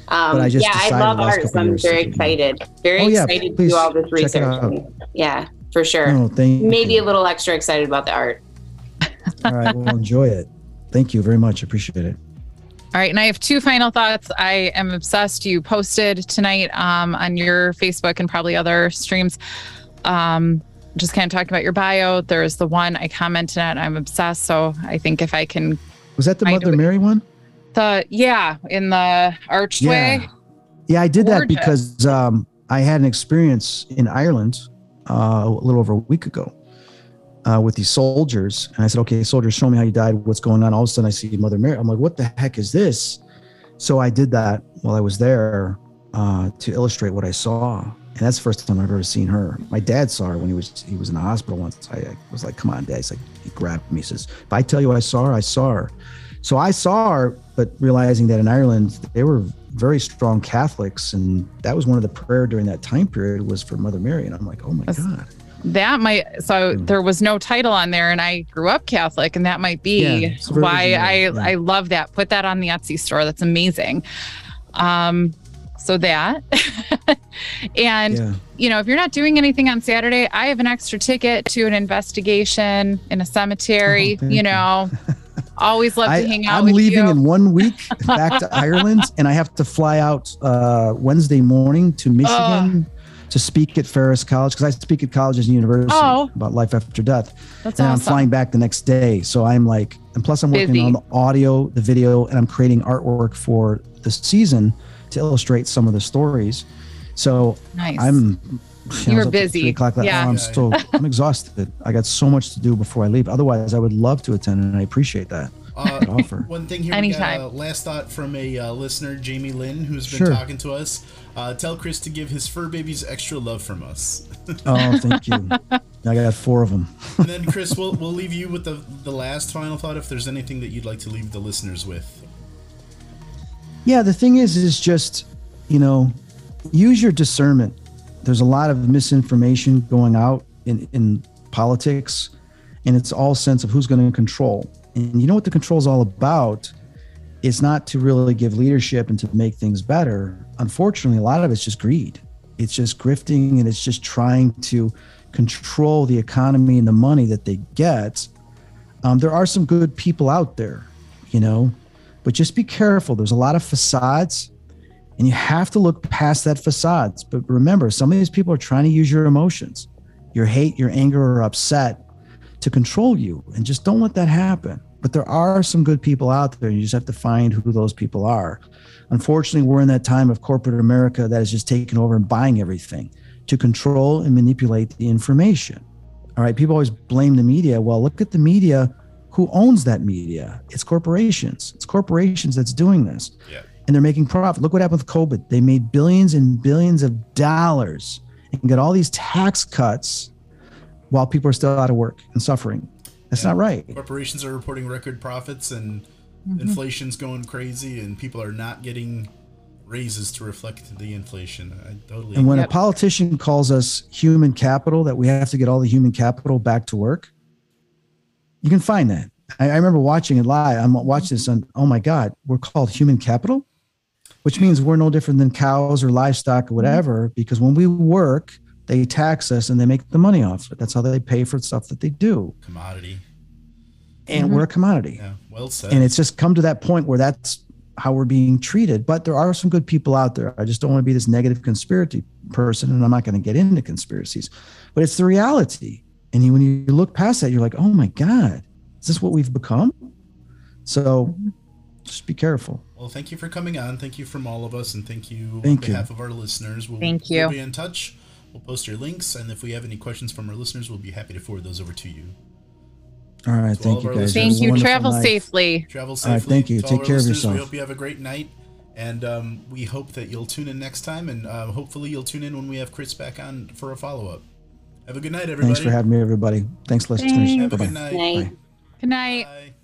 Um, but I just yeah, I love art, so I'm very excited. Very Oh, yeah, excited to do all this research. Yeah, for sure. Oh, thank Maybe you. a little extra excited about the art. All right, we'll enjoy it. Thank you very much. Appreciate it. All right, and I have two final thoughts. I am obsessed. You posted tonight um, on your Facebook and probably other streams. Um, just kind of talking about your bio. There's the one I commented on. I'm obsessed. So I think if I can, Was that the Mother know- Mary one? the yeah, in the archway. Yeah. Yeah, I did that because um, I had an experience in Ireland uh, a little over a week ago uh, with these soldiers. And I said, okay, soldiers, show me how you died. What's going on? All of a sudden, I see Mother Mary. I'm like, what the heck is this? So I did that while I was there uh, to illustrate what I saw. And that's the first time I've ever seen her. My dad saw her when he was he was in the hospital once. I, I was like, "Come on, Dad!" He's like, he grabbed me. He says, "If I tell you I saw her, I saw her." So I saw her, but realizing that in Ireland they were very strong Catholics, and that was one of the prayer during that time period was for Mother Mary. And I'm like, "Oh my That's- God!" That might so Hmm. there was no title on there, and I grew up Catholic, and that might be Yeah, why I yeah. I love that. Put that on the Etsy store. That's amazing. Um, so that, and Yeah. you know, if you're not doing anything on Saturday, I have an extra ticket to an investigation in a cemetery. Oh, you you. always love I, to hang out I'm leaving you. in one week back to Ireland, and I have to fly out uh, Wednesday morning to Michigan to speak at Ferris College because I speak at colleges and universities Oh. about life after death. That's and I'm flying back the next day. So I'm like, and plus I'm working Busy. on the audio, the video, and I'm creating artwork for the season to illustrate some of the stories. So nice. I'm. You I were was up till busy. Three o'clock. That, Yeah. I'm Yeah. so I'm exhausted. I got so much to do before I leave. Otherwise, I would love to attend, and I appreciate that. Uh, offer. one thing here, Anytime. we got a last thought from a uh, listener, Jamie Lynn, who's been Sure. talking to us. Uh, tell Chris to give his fur babies extra love from us. Oh, thank you. I got four of them. and then, Chris, we'll, we'll leave you with the, the last final thought if there's anything that you'd like to leave the listeners with. Yeah, the thing is, is just, you know, use your discernment. There's a lot of misinformation going out in, in politics, and it's all sense of who's going to control. And you know what the control is all about? It's not to really give leadership and to make things better. Unfortunately, a lot of it's just greed. It's just grifting and it's just trying to control the economy and the money that they get. Um, there are some good people out there, you know, but just be careful. There's a lot of facades, and you have to look past that facade. But remember, some of these people are trying to use your emotions, your hate, your anger, or upset to control you. And just don't let that happen. But there are some good people out there. You just have to find who those people are. Unfortunately, we're in that time of corporate America that is just taking over and buying everything to control and manipulate the information. All right. People always blame the media. Well, look at the media. Who owns that media? It's corporations. It's corporations that's doing this. Yeah. And they're making profit. Look what happened with COVID. They made billions and billions of dollars and got all these tax cuts while people are still out of work and suffering. That's Yeah. not right. Corporations are reporting record profits and Mm-hmm. inflation's going crazy, and people are not getting raises to reflect the inflation. I totally And when a politician calls us human capital, that we have to get all the human capital back to work, you can find that. I, I remember watching it live. I'm watching this on, oh my God, we're called human capital, which means we're no different than cows or livestock or mm-hmm. whatever, because when we work, they tax us and they make the money off it. That's how they pay for stuff that they do. commodity. And mm-hmm. we're a commodity. Yeah, well said. And it's just come to that point where that's how we're being treated. But there are some good people out there. I just don't want to be this negative conspiracy person, and I'm not going to get into conspiracies. But it's the reality. And you, when you look past that, you're like, oh my God, is this what we've become? So mm-hmm. just be careful. Well, thank you for coming on. Thank you from all of us, and thank you Thank on you. behalf of our listeners. We'll, Thank you. We'll be in touch. We'll post your links, and if we have any questions from our listeners, we'll be happy to forward those over to you. All right. To Thank of you guys. listeners. Have a Thank you. Travel night. safely. Travel All safely. right, thank you. To Take care of listeners, We yourself. hope you have a great night, and um, we hope that you'll tune in next time, and uh, hopefully you'll tune in when we have Chris back on for a follow up. Have a good night, everybody. Thanks for having me, everybody. Thanks, listeners. Thanks. Have a Bye-bye. good night. Night. Bye. Good night. Bye.